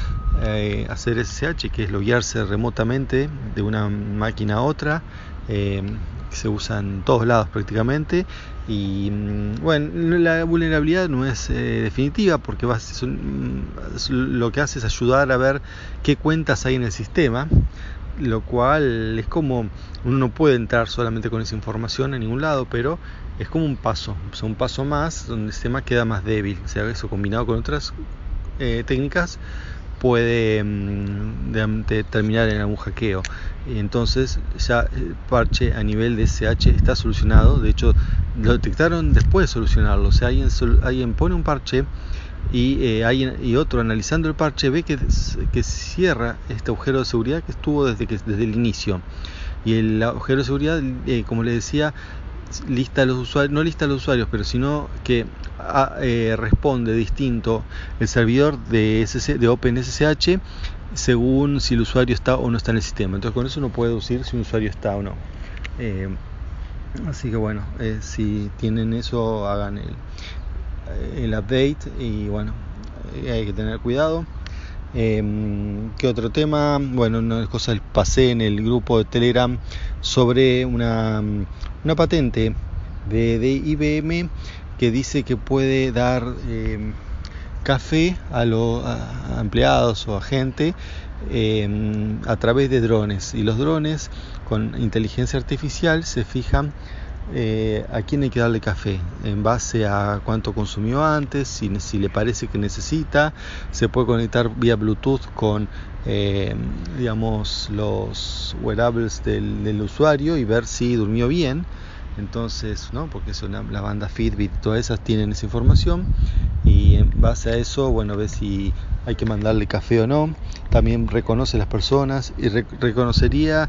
eh, hacer SSH, que es loguearse remotamente de una máquina a otra. Eh, se usa en todos lados prácticamente y mm, bueno la vulnerabilidad no es eh, definitiva porque va, mm, lo que hace es ayudar a ver qué cuentas hay en el sistema lo cual es como uno no puede entrar solamente con esa información en ningún lado, pero es como un paso, un paso más donde el sistema queda más débil. O sea, eso combinado con otras eh, técnicas puede mm, terminar en algún hackeo. Entonces ya el parche a nivel de SH está solucionado. De hecho, lo detectaron después de solucionarlo. O sea, alguien, alguien pone un parche y, eh, y otro analizando el parche ve que, que cierra este agujero de seguridad que estuvo desde, que, desde el inicio. Y el agujero de seguridad, eh, como les decía, lista los usuarios, no lista los usuarios, pero sino que ah, eh, responde distinto el servidor de, OpenSSH según si el usuario está o no está en el sistema. Entonces con eso uno puede deducir si un usuario está o no. así que bueno, si tienen eso, hagan el, el update y bueno, hay que tener cuidado. Em, ¿Qué otro tema? Bueno, una cosa pasé en el grupo de Telegram sobre una, una patente de, de, IBM que dice que puede dar em, café a los empleados o a gente em, a través de drones. Y los drones con inteligencia artificial se fijan eh, a quién hay que darle café en base a cuánto consumió antes, si le parece que necesita, se puede conectar vía Bluetooth con eh, digamos los wearables del, usuario y ver si durmió bien. Entonces, ¿no? porque son la, banda Fitbit, todas esas tienen esa información y en base a eso, bueno, ve si hay que mandarle café o no. También reconoce las personas y reconocería,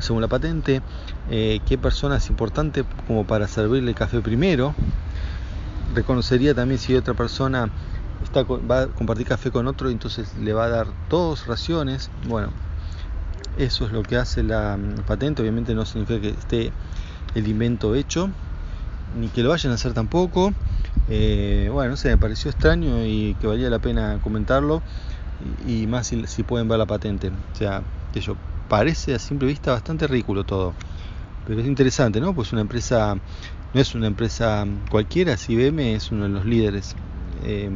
según la patente, eh, qué persona es importante como para servirle café primero. Reconocería también si otra persona va a compartir café con otro, entonces le va a dar dos raciones. Bueno, eso es lo que hace la mm, patente. Obviamente no significa que esté el invento hecho, ni que lo vayan a hacer tampoco. Eh, bueno, no sé, me pareció extraño y que valía la pena comentarlo. Y, más si, pueden ver la patente. O sea, que yo parece a simple vista bastante ridículo todo. Pero es interesante, ¿no? Pues una empresa, no es una empresa cualquiera, si IBM es uno de los líderes eh,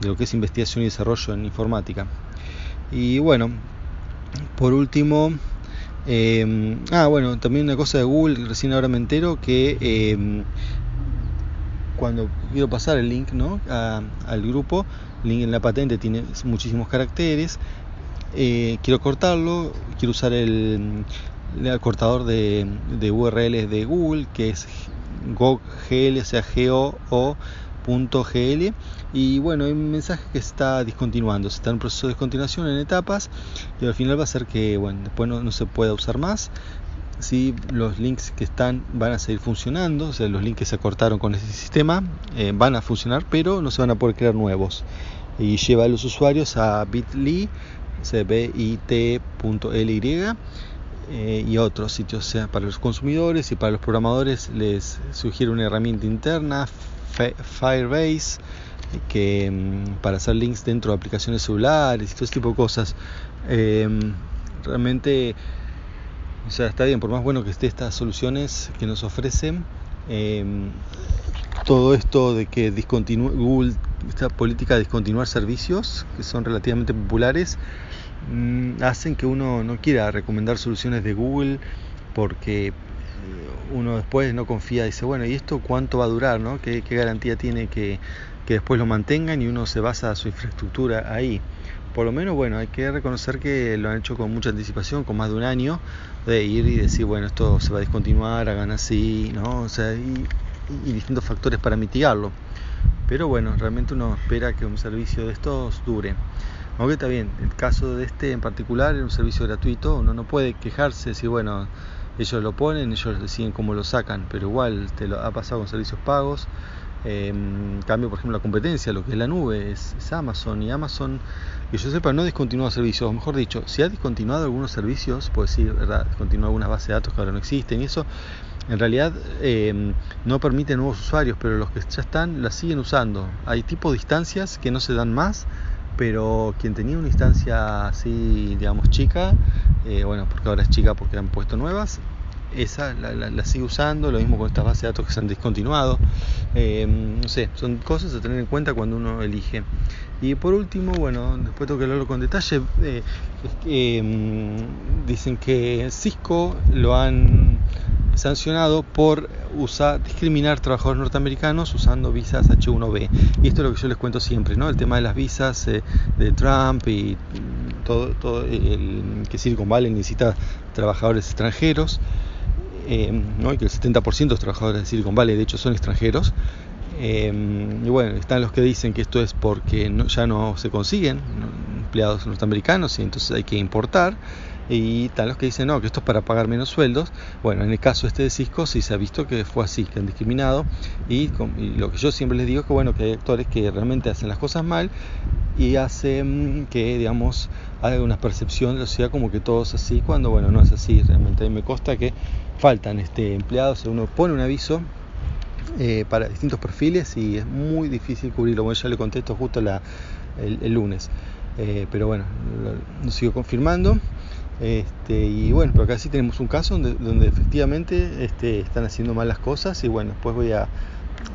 de lo que es investigación y desarrollo en informática. Y bueno, por último, eh, ah, bueno, también una cosa de Google, recién ahora me entero que cuando quiero pasar el link ¿no? al grupo, el link en la patente tiene muchísimos caracteres, eh, quiero cortarlo, quiero usar el, cortador de, URLs de Google, que es gogl, o sea, go.gl, y bueno, hay un mensaje que está discontinuando, se está en proceso de descontinuación en etapas, y al final va a ser que, bueno, después no, se pueda usar más, si los links que están van a seguir funcionando, o sea, los links que se cortaron con ese sistema eh, van a funcionar, pero no se van a poder crear nuevos. Y lleva a los usuarios a bit.ly, bit.ly eh, y otros sitios. O sea, para los consumidores y para los programadores les sugiere una herramienta interna, Firebase, que mm, para hacer links dentro de aplicaciones celulares y todo ese tipo de cosas. Eh, realmente o sea, está bien, por más bueno que esté estas soluciones que nos ofrecen, em, todo esto de que Google, esta política de discontinuar servicios, que son relativamente populares, mm, hacen que uno no quiera recomendar soluciones de Google porque uno después no confía, dice, bueno, ¿y esto cuánto va a durar? No? ¿Qué, ¿Qué, garantía tiene que, que después lo mantengan y uno se basa su infraestructura ahí? por lo menos, bueno, hay que reconocer que lo han hecho con mucha anticipación, con más de un año, de ir y decir, bueno, esto se va a discontinuar, hagan así, ¿no? O sea, y, distintos factores para mitigarlo. Pero bueno, realmente uno espera que un servicio de estos dure. Aunque está bien, el caso de este en particular es un servicio gratuito, uno no puede quejarse si, bueno, ellos lo ponen, ellos deciden cómo lo sacan, pero igual te lo ha pasado con servicios pagos en cambio, por ejemplo, la competencia, lo que es la nube, es, Amazon y Amazon, que yo sepa, no discontinúa servicios, o mejor dicho, si ha discontinuado algunos servicios, pues sí, ¿verdad? discontinúa algunas bases de datos que ahora no existen y eso en realidad eh, no permite nuevos usuarios, pero los que ya están la siguen usando. Hay tipo de instancias que no se dan más, pero quien tenía una instancia así, digamos, chica, eh, bueno, porque ahora es chica porque han puesto nuevas, esa la, sigue usando, lo mismo con estas bases de datos que se han discontinuado. Eh, no sé, son cosas a tener en cuenta cuando uno elige. Y por último, bueno, después tengo que hablarlo con detalle, eh, dicen que Cisco lo han sancionado por usar, discriminar trabajadores norteamericanos usando visas H1B. Y esto es lo que yo les cuento siempre, ¿no? El tema de las visas eh, de Trump y todo, todo el que Silicon Valley necesita trabajadores extranjeros. Eh, ¿no? y que el 70% de los trabajadores de Silicon Valley de hecho son extranjeros. Eh, y bueno, están los que dicen que esto es porque ya no se consiguen empleados norteamericanos y entonces hay que importar. Y están los que dicen no, que esto es para pagar menos sueldos. Bueno, en el caso este de Cisco sí se ha visto que fue así, que han discriminado. Y, lo que yo siempre les digo es que bueno, que hay actores que realmente hacen las cosas mal y hacen que, digamos, haya una percepción de la sociedad como que todo es así, cuando bueno, no es así. Realmente a mí me consta que faltan este, empleados, uno pone un aviso eh, para distintos perfiles y es muy difícil cubrirlo. Bueno, ya le contesto justo el, lunes. Eh, pero bueno, lo, sigo confirmando. Este, y bueno, pero acá sí tenemos un caso donde, efectivamente este, están haciendo mal las cosas y bueno, después voy a,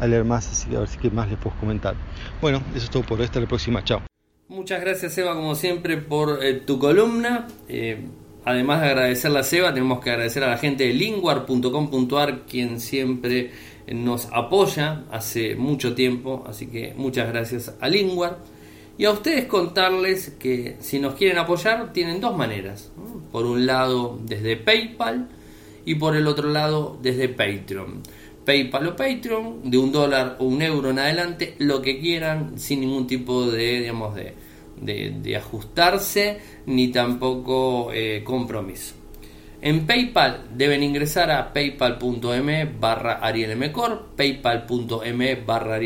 leer más, así a ver si qué más les puedo comentar. Bueno, eso es todo por esta, la próxima, chao. Muchas gracias Eva como siempre por eh, tu columna. Además de agradecerle a Seba, tenemos que agradecer a la gente de linguar.com.ar, quien siempre nos apoya hace mucho tiempo. Así que muchas gracias a Linguar. Y a ustedes contarles que si nos quieren apoyar, tienen dos maneras. Por un lado, desde PayPal y por el otro lado, desde Patreon. PayPal o Patreon, de un dólar o un euro en adelante, lo que quieran, sin ningún tipo de, digamos, de, de, ajustarse ni tampoco eh, compromiso. En PayPal deben ingresar a paypal.me barra arielmcor, paypal.me barra.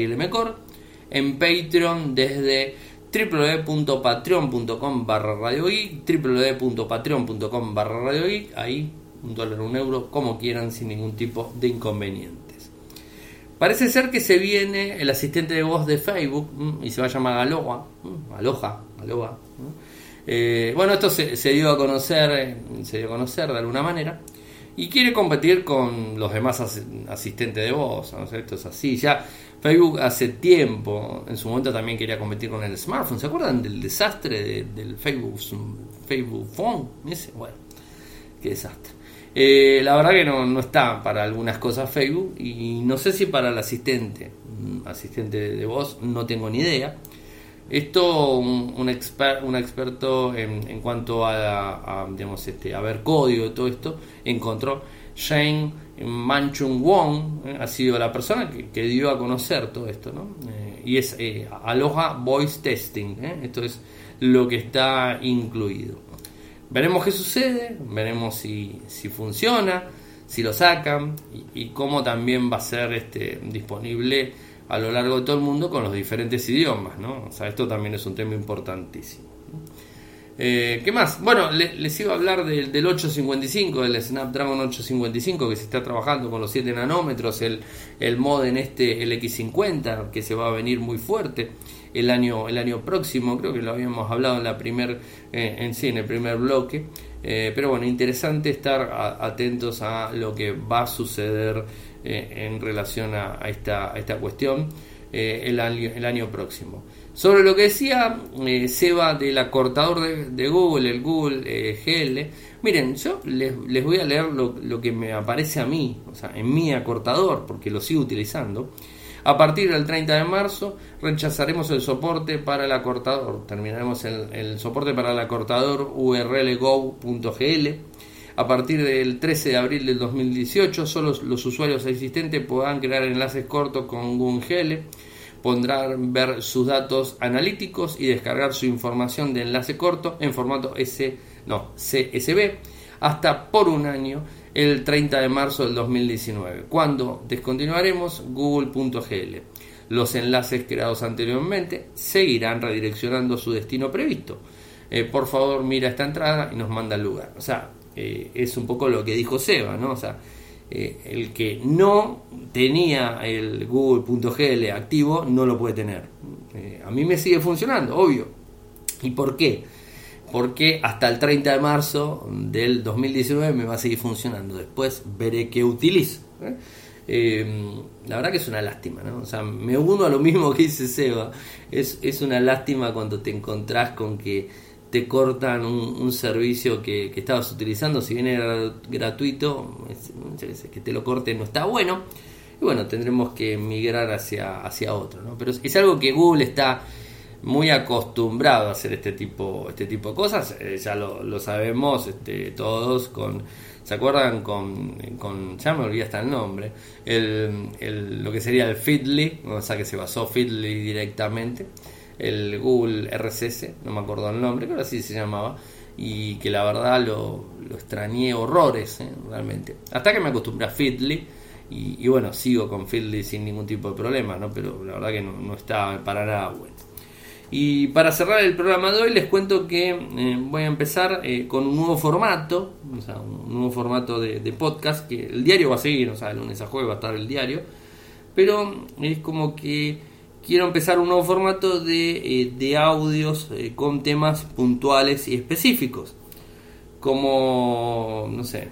En Patreon desde www.patreon.com barra radio www.patreon.com barra radio ahí un dólar, un euro, como quieran, sin ningún tipo de inconveniente. Parece ser que se viene el asistente de voz de Facebook y se va a llamar Aloha. Aloha, Aloha. Eh, bueno, esto se, dio a conocer, se dio a conocer de alguna manera y quiere competir con los demás asistentes de voz. Esto es así. Ya Facebook hace tiempo, en su momento también quería competir con el smartphone. ¿Se acuerdan del desastre del Facebook, Facebook Phone? bueno, qué desastre. Eh, la verdad que no, no, está para algunas cosas Facebook y no sé si para el asistente, mm, asistente de voz, no tengo ni idea. Esto un, un, un experto en, en cuanto a, digamos, este, a ver código y todo esto encontró Shane Manchung Wong eh, ha sido la persona que, dio a conocer todo esto, ¿no? Eh, y es Aloha Voice Testing, esto es lo que está incluido. Veremos qué sucede, veremos si, si funciona, si lo sacan y, cómo también va a ser este, disponible a lo largo de todo el mundo con los diferentes idiomas, ¿no? O sea, esto también es un tema importantísimo. Eh, ¿Qué más? Bueno, les iba a hablar del, del, 855, del Snapdragon 855 que se está trabajando con los 7 nanómetros, el, el modem este, el X50, que se va a venir muy fuerte el año, el año próximo, creo que lo habíamos hablado en la primer, eh, en sí, en el primer bloque. Eh, pero bueno, interesante estar atentos a lo que va a suceder eh, en relación a, esta, esta cuestión el, año, el año próximo. Sobre lo que decía Seba del acortador de, Google, el Google GL, miren, yo les, les voy a leer lo, lo, que me aparece a mí, o sea, en mi acortador, porque lo sigo utilizando. A partir del 30 de marzo rechazaremos el soporte para el acortador. Terminaremos el, soporte para el acortador urlgo.gl. A partir del 13 de abril del 2018, solo los usuarios existentes podrán crear enlaces cortos con Google podrán ver sus datos analíticos y descargar su información de enlace corto en formato S, no, CSV hasta por un año el 30 de marzo del 2019, cuando descontinuaremos google.gl. los enlaces creados anteriormente seguirán redireccionando su destino previsto. Eh, por favor, mira esta entrada y nos manda al lugar. O sea, eh, es un poco lo que dijo Seba, ¿no? O sea, eh, el que no tenía el google.gl activo no lo puede tener. a mí me sigue funcionando, obvio. ¿Y por qué? Porque hasta el 30 de marzo del 2019 me va a seguir funcionando. Después veré qué utilizo. la verdad que es una lástima, ¿no? O sea, me uno a lo mismo que dice Seba. Es, es una lástima cuando te encontrás con que te cortan un, servicio que, estabas utilizando, si bien era gratuito, que te lo corten no está bueno. Y bueno, tendremos que migrar hacia, hacia otro. ¿no? Pero es, algo que Google está muy acostumbrado a hacer este tipo, este tipo de cosas. Eh, ya lo, sabemos este, todos con... ¿Se acuerdan con, con, ya me olvidé hasta el nombre, el, lo que sería el Feedly, o sea que se basó Feedly directamente, el Google RCS, no me acuerdo el nombre, pero así se llamaba, y que la verdad lo, lo extrañé horrores, eh, realmente. Hasta que me acostumbré a Feedly, y, bueno, sigo con Feedly sin ningún tipo de problema, ¿no? pero la verdad que no, está para nada bueno. Y para cerrar el programa de hoy les cuento que eh, voy a empezar eh, con un nuevo formato, o sea, un nuevo formato de, de, podcast, que el diario va a seguir, o sea, el lunes a jueves va a estar el diario, pero es como que quiero empezar un nuevo formato de, eh, de audios eh, con temas puntuales y específicos, como, no sé,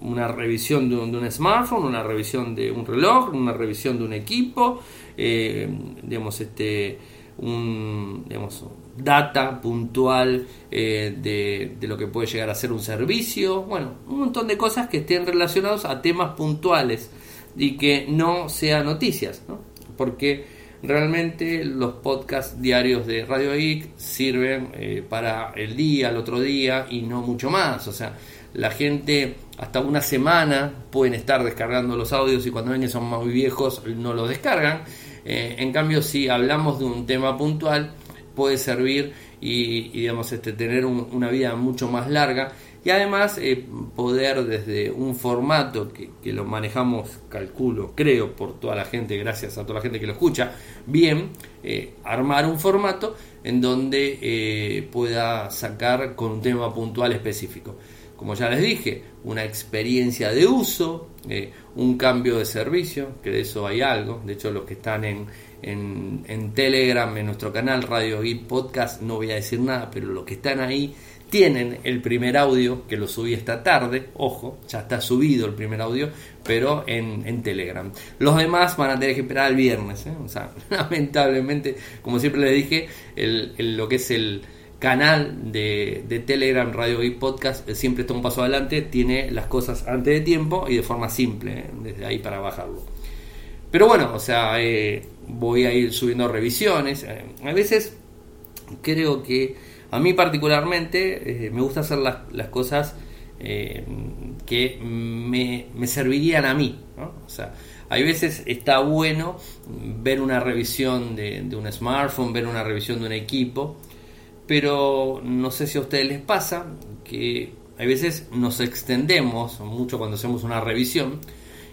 una revisión de un, smartphone, una revisión de un reloj, una revisión de un equipo, eh, digamos, este, un, digamos, data puntual de, de, lo que puede llegar a ser un servicio, bueno, un montón de cosas que estén relacionados a temas puntuales y que no sean noticias, ¿no? Porque realmente los podcasts diarios de Radio Geek sirven eh, para el día, el otro día y no mucho más. O sea, la gente hasta una semana pueden estar descargando los audios y cuando ven que son muy viejos no los descargan. Eh, en cambio, si hablamos de un tema puntual, puede servir y, digamos, este, tener una vida mucho más larga y además eh, poder desde un formato que, lo manejamos, calculo, creo, por toda la gente, gracias a toda la gente que lo escucha, bien, eh, armar un formato en donde eh, pueda sacar con un tema puntual específico. Como ya les dije, una experiencia de uso, un cambio de servicio, que de eso hay algo, de hecho los que están en, en, Telegram, en nuestro canal Radio y Podcast, no voy a decir nada, pero los que están ahí tienen el primer audio, que lo subí esta tarde, ojo, ya está subido el primer audio, pero en, Telegram. Los demás van a tener que esperar el viernes, ¿eh? o sea, lamentablemente, como siempre les dije, el, lo que es el canal de, Telegram, Radio y Podcast, eh, siempre está un paso adelante, tiene las cosas antes de tiempo y de forma simple, ¿eh? desde ahí para bajarlo. Pero bueno, o sea, voy a ir subiendo revisiones. a veces creo que a mí particularmente eh, me gusta hacer las, cosas eh, que me, servirían a mí. O sea, hay veces está bueno ver una revisión de, un smartphone, ver una revisión de un equipo, pero no sé si a ustedes les pasa que hay veces nos extendemos mucho cuando hacemos una revisión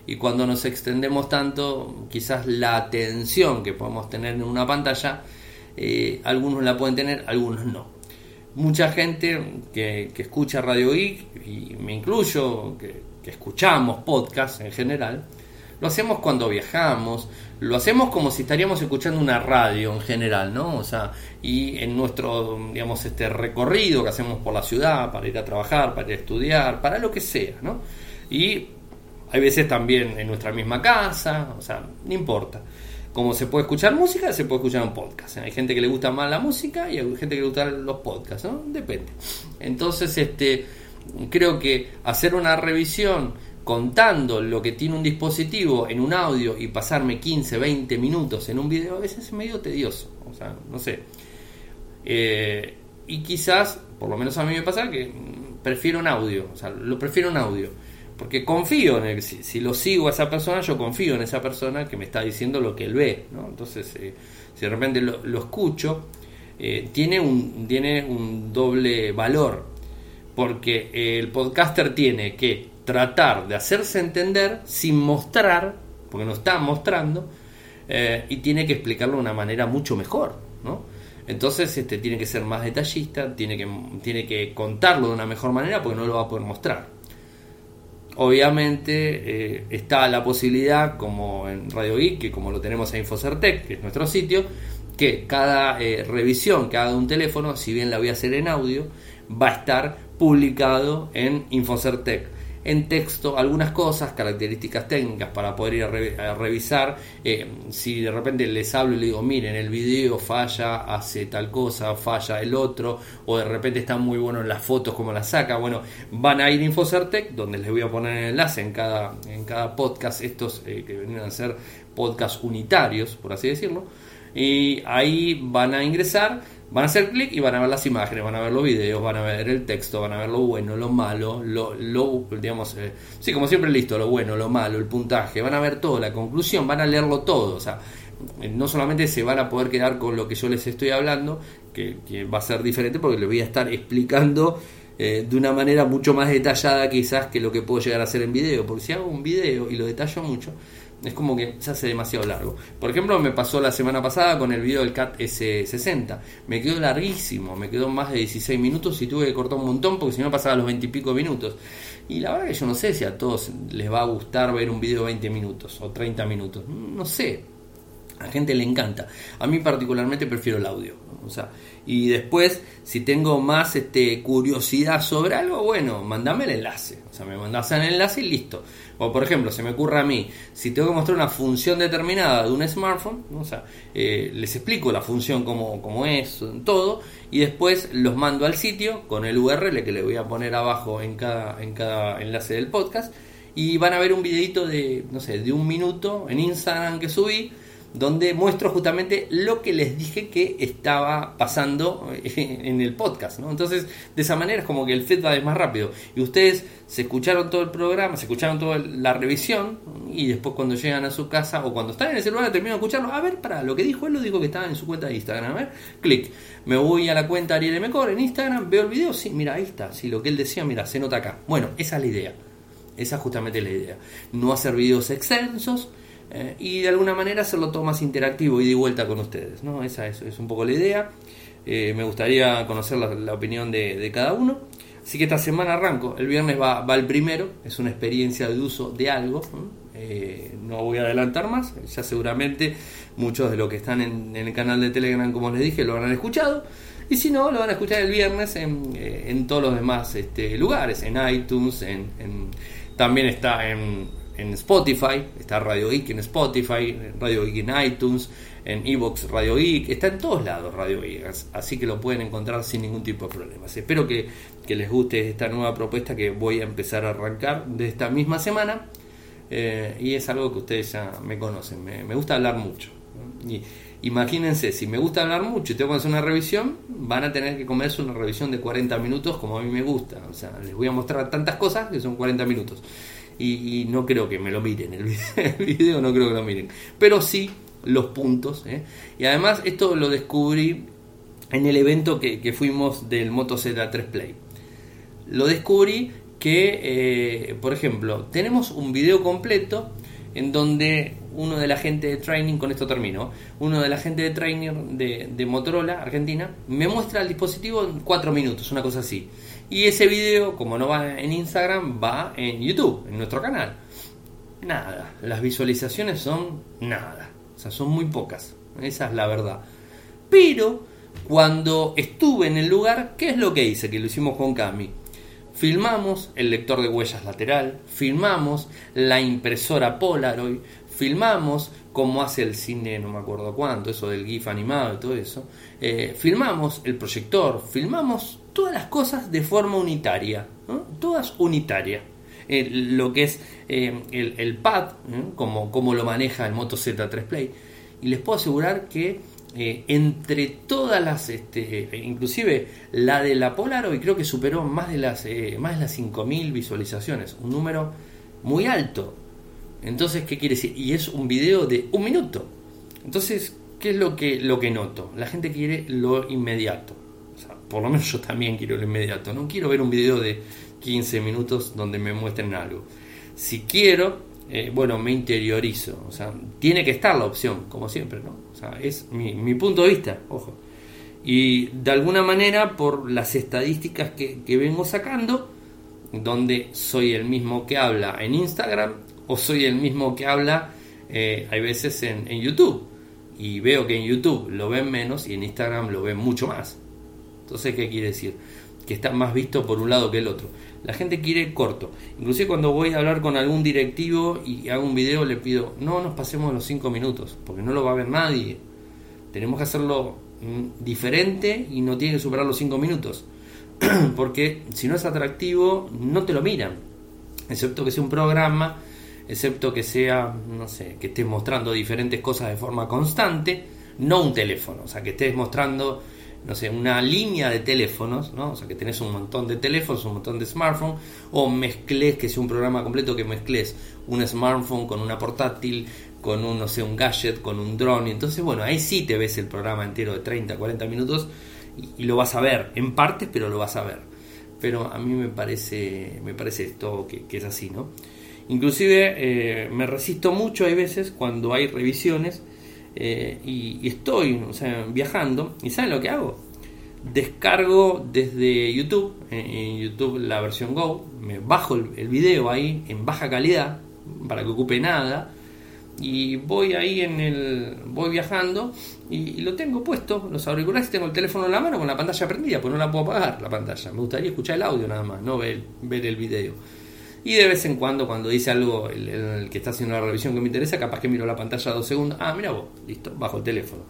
y cuando nos extendemos tanto, quizás la atención que podemos tener en una pantalla, eh, algunos la pueden tener, algunos no mucha gente que, escucha Radio Geek, y me incluyo, que, escuchamos podcast en general, lo hacemos cuando viajamos, lo hacemos como si estaríamos escuchando una radio en general, ¿no? O sea, y en nuestro, digamos, este recorrido que hacemos por la ciudad, para ir a trabajar, para ir a estudiar, para lo que sea, ¿no? Y hay veces también en nuestra misma casa, o sea, no importa como se puede escuchar música, se puede escuchar un podcast. Hay gente que le gusta más la música y hay gente que le gusta los podcasts, ¿no? Depende. Entonces, este, creo que hacer una revisión contando lo que tiene un dispositivo en un audio y pasarme 15, 20 minutos en un video a veces es medio tedioso. O sea, no sé. Eh, y quizás, por lo menos a mí me pasa que prefiero un audio. O sea, lo prefiero un audio porque confío en él, si, lo sigo a esa persona, yo confío en esa persona que me está diciendo lo que él ve, ¿no? Entonces, eh, si de repente lo, escucho, eh, tiene, un, tiene un doble valor, porque el podcaster tiene que tratar de hacerse entender sin mostrar, porque no está mostrando, eh, y tiene que explicarlo de una manera mucho mejor, ¿no? Entonces este, tiene que ser más detallista, tiene que, tiene que contarlo de una mejor manera porque no lo va a poder mostrar. Obviamente eh, está la posibilidad, como en Radio Geek, que como lo tenemos en Infocertec, que es nuestro sitio, que cada eh, revisión que haga un teléfono, si bien la voy a hacer en audio, va a estar publicado en Infocertec en texto algunas cosas, características técnicas para poder ir a, revisar. Eh, si de repente les hablo y le digo, miren, el video falla, hace tal cosa, falla el otro, o de repente está muy bueno en las fotos como las saca, bueno, van a ir a Infocertec, donde les voy a poner el enlace en cada, en cada podcast, estos eh, que venían a ser podcasts unitarios, por así decirlo, y ahí van a ingresar Van a hacer clic y van a ver las imágenes, van a ver los videos, van a ver el texto, van a ver lo bueno, lo malo, lo, lo digamos, eh, sí, como siempre listo, lo bueno, lo malo, el puntaje, van a ver todo, la conclusión, van a leerlo todo, o sea, no solamente se van a poder quedar con lo que yo les estoy hablando, que, va a ser diferente porque les voy a estar explicando eh, de una manera mucho más detallada quizás que lo que puedo llegar a hacer en video, porque si hago un video y lo detallo mucho, es como que se hace demasiado largo. Por ejemplo, me pasó la semana pasada con el video del CAT S60. Me quedó larguísimo, me quedó más de 16 minutos y tuve que cortar un montón porque si no pasaba los 20 y pico minutos. Y la verdad que yo no sé si a todos les va a gustar ver un video de 20 minutos o 30 minutos. No sé. A gente le encanta. A mí particularmente prefiero el audio. O sea, y después, si tengo más este, curiosidad sobre algo, bueno, mandame el enlace. O sea, me mandas el enlace y listo. O por ejemplo, se me ocurre a mí, si tengo que mostrar una función determinada de un smartphone, o sea, eh, les explico la función como, como es, todo, y después los mando al sitio con el URL que le voy a poner abajo en cada, en cada enlace del podcast, y van a ver un videito de, no sé, de un minuto en Instagram que subí, donde muestro justamente lo que les dije que estaba pasando en el podcast. ¿no? Entonces, de esa manera es como que el feedback es más rápido. Y ustedes se escucharon todo el programa, se escucharon toda la revisión, y después cuando llegan a su casa o cuando están en el celular terminan de escucharlo. A ver, para, lo que dijo él lo dijo que estaba en su cuenta de Instagram. A ver, clic. Me voy a la cuenta Ariel Mecor en Instagram, veo el video, sí, mira, ahí está. Sí, lo que él decía, mira, se nota acá. Bueno, esa es la idea. Esa es justamente la idea. No hacer videos extensos eh, y de alguna manera hacerlo todo más interactivo y de vuelta con ustedes. ¿no? Esa es, un poco la idea. Eh, me gustaría conocer la, opinión de, cada uno. Así que esta semana arranco. El viernes va, va el primero. Es una experiencia de uso de algo. Eh, no voy a adelantar más. Ya seguramente muchos de los que están en, el canal de Telegram, como les dije, lo habrán escuchado. Y si no, lo van a escuchar el viernes en, todos los demás este, lugares. En iTunes, en, también está en, en Spotify, está Radio Geek en Spotify, Radio Geek en iTunes, en Evox Radio Geek, está en todos lados Radio Geek, así que lo pueden encontrar sin ningún tipo de problemas. Espero que, les guste esta nueva propuesta que voy a empezar a arrancar de esta misma semana eh, y es algo que ustedes ya me conocen, me, gusta hablar mucho. Y, imagínense, si me gusta hablar mucho y tengo que hacer una revisión, van a tener que comerse una revisión de 40 minutos como a mí me gusta. O sea, les voy a mostrar tantas cosas que son 40 minutos y, no creo que me lo miren, el video, no creo que lo miren, pero sí los puntos. ¿eh? Y además esto lo descubrí en el evento que, fuimos del Moto Z3 Play. Lo descubrí que, eh, por ejemplo, tenemos un video completo en donde uno de la gente de training, con esto termino, uno de la gente de training de, de Motorola, Argentina, me muestra el dispositivo en 4 minutos, una cosa así. Y ese video, como no va en Instagram, va en YouTube, en nuestro canal. Nada, las visualizaciones son nada, o sea, son muy pocas, esa es la verdad. Pero cuando estuve en el lugar, ¿qué es lo que hice? Que lo hicimos con Cami. Filmamos el lector de huellas lateral, filmamos la impresora Polaroid, filmamos cómo hace el cine, no me acuerdo cuánto, eso del GIF animado y todo eso. Eh, filmamos el proyector, filmamos todas las cosas de forma unitaria, todas unitarias. Eh, lo que es eh, el, pad, como, como, lo maneja el Moto Z3 Play. Y les puedo asegurar que eh, entre todas las, este, inclusive la de la Polaroid creo que superó más de las, más de las 5.000 visualizaciones, un número muy alto. Entonces, ¿qué quiere decir? Y es un video de un minuto. Entonces, ¿qué es lo que, lo que noto? La gente quiere lo inmediato por lo menos yo también quiero lo inmediato. No quiero ver un video de 15 minutos donde me muestren algo. Si quiero eh, bueno, me interiorizo. O sea, tiene que estar la opción, como siempre, ¿no? O sea, es mi, punto de vista, ojo. Y de alguna manera, por las estadísticas que, que vengo sacando, donde soy el mismo que habla en Instagram o soy el mismo que habla, eh, hay veces en, en YouTube. Y veo que en YouTube lo ven menos y en Instagram lo ven mucho más. Entonces, ¿qué quiere decir? Que está más visto por un lado que el otro. La gente quiere corto. Inclusive cuando voy a hablar con algún directivo y hago un video le pido, no nos pasemos los 5 minutos, porque no lo va a ver nadie. Tenemos que hacerlo mm, diferente y no tiene que superar los 5 minutos. porque si no es atractivo, no te lo miran. Excepto que sea un programa, excepto que sea, no sé, que estés mostrando diferentes cosas de forma constante, no un teléfono. O sea, que estés mostrando no sé, una línea de teléfonos, ¿no? O sea, que tenés un montón de teléfonos, un montón de smartphones, o mezcles, que sea un programa completo que mezcles un smartphone con una portátil, con un, no sé, un gadget, con un drone, y entonces, bueno, ahí sí te ves el programa entero de 30, 40 minutos y, lo vas a ver, en partes, pero lo vas a ver. Pero a mí me parece, me parece esto que, es así, ¿no? Inclusive eh, me resisto mucho, hay veces, cuando hay revisiones, eh, y, estoy viajando y ¿saben lo que hago? Descargo desde YouTube, en, YouTube la versión Go, me bajo el, video ahí en baja calidad para que ocupe nada y voy ahí en el voy viajando y, lo tengo puesto los auriculares tengo el teléfono en la mano con la pantalla prendida pues no la puedo apagar la pantalla me gustaría escuchar el audio nada más no ver, ver el video y de vez en cuando, cuando dice algo el, que está haciendo la revisión que me interesa, capaz que miro la pantalla dos segundos. Ah, mira vos, listo, bajo el teléfono.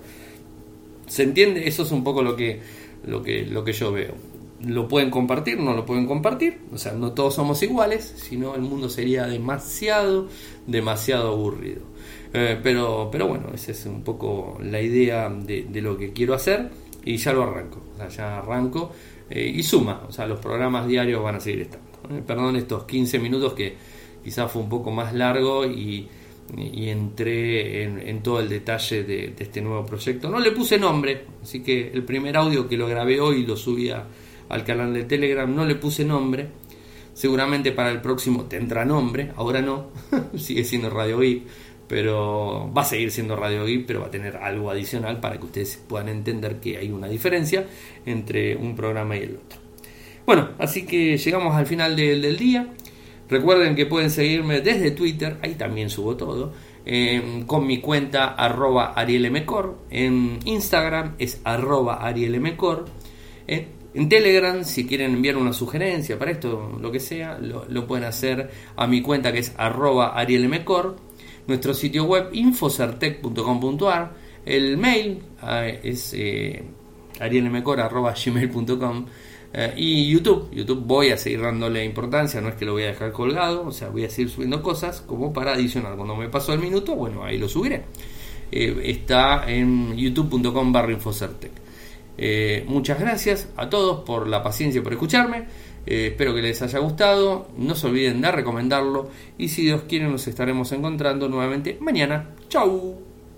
¿Se entiende? Eso es un poco lo que, lo que, lo que yo veo. Lo pueden compartir, no lo pueden compartir. O sea, no todos somos iguales, sino el mundo sería demasiado, demasiado aburrido. Eh, pero, pero bueno, esa es un poco la idea de, de, lo que quiero hacer y ya lo arranco. O sea, ya arranco eh, y suma. O sea, los programas diarios van a seguir estando. Perdón estos 15 minutos que quizás fue un poco más largo y, entré en, todo el detalle de, este nuevo proyecto. No le puse nombre, así que el primer audio que lo grabé hoy lo subí al canal de Telegram, no le puse nombre. Seguramente para el próximo tendrá nombre, ahora no, sigue siendo Radio Geek, pero va a seguir siendo Radio Geek, pero va a tener algo adicional para que ustedes puedan entender que hay una diferencia entre un programa y el otro. Bueno, así que llegamos al final del, día. Recuerden que pueden seguirme desde Twitter, ahí también subo todo, em, con mi cuenta arroba arielmcor, en Instagram es arroba arielmcor, eh, en Telegram, si quieren enviar una sugerencia para esto, lo que sea, lo, pueden hacer a mi cuenta que es arroba arielmcor, nuestro sitio web infocertec.com.ar, el mail eh, es eh, arielmcor.gmail.com eh, y YouTube, YouTube voy a seguir dándole importancia, no es que lo voy a dejar colgado, o sea, voy a seguir subiendo cosas como para adicionar. Cuando me paso el minuto, bueno, ahí lo subiré. Eh, está en youtube.com barra infocertec. Eh, muchas gracias a todos por la paciencia por escucharme. espero que les haya gustado. No se olviden de recomendarlo. Y si Dios quiere, nos estaremos encontrando nuevamente mañana. ¡Chau!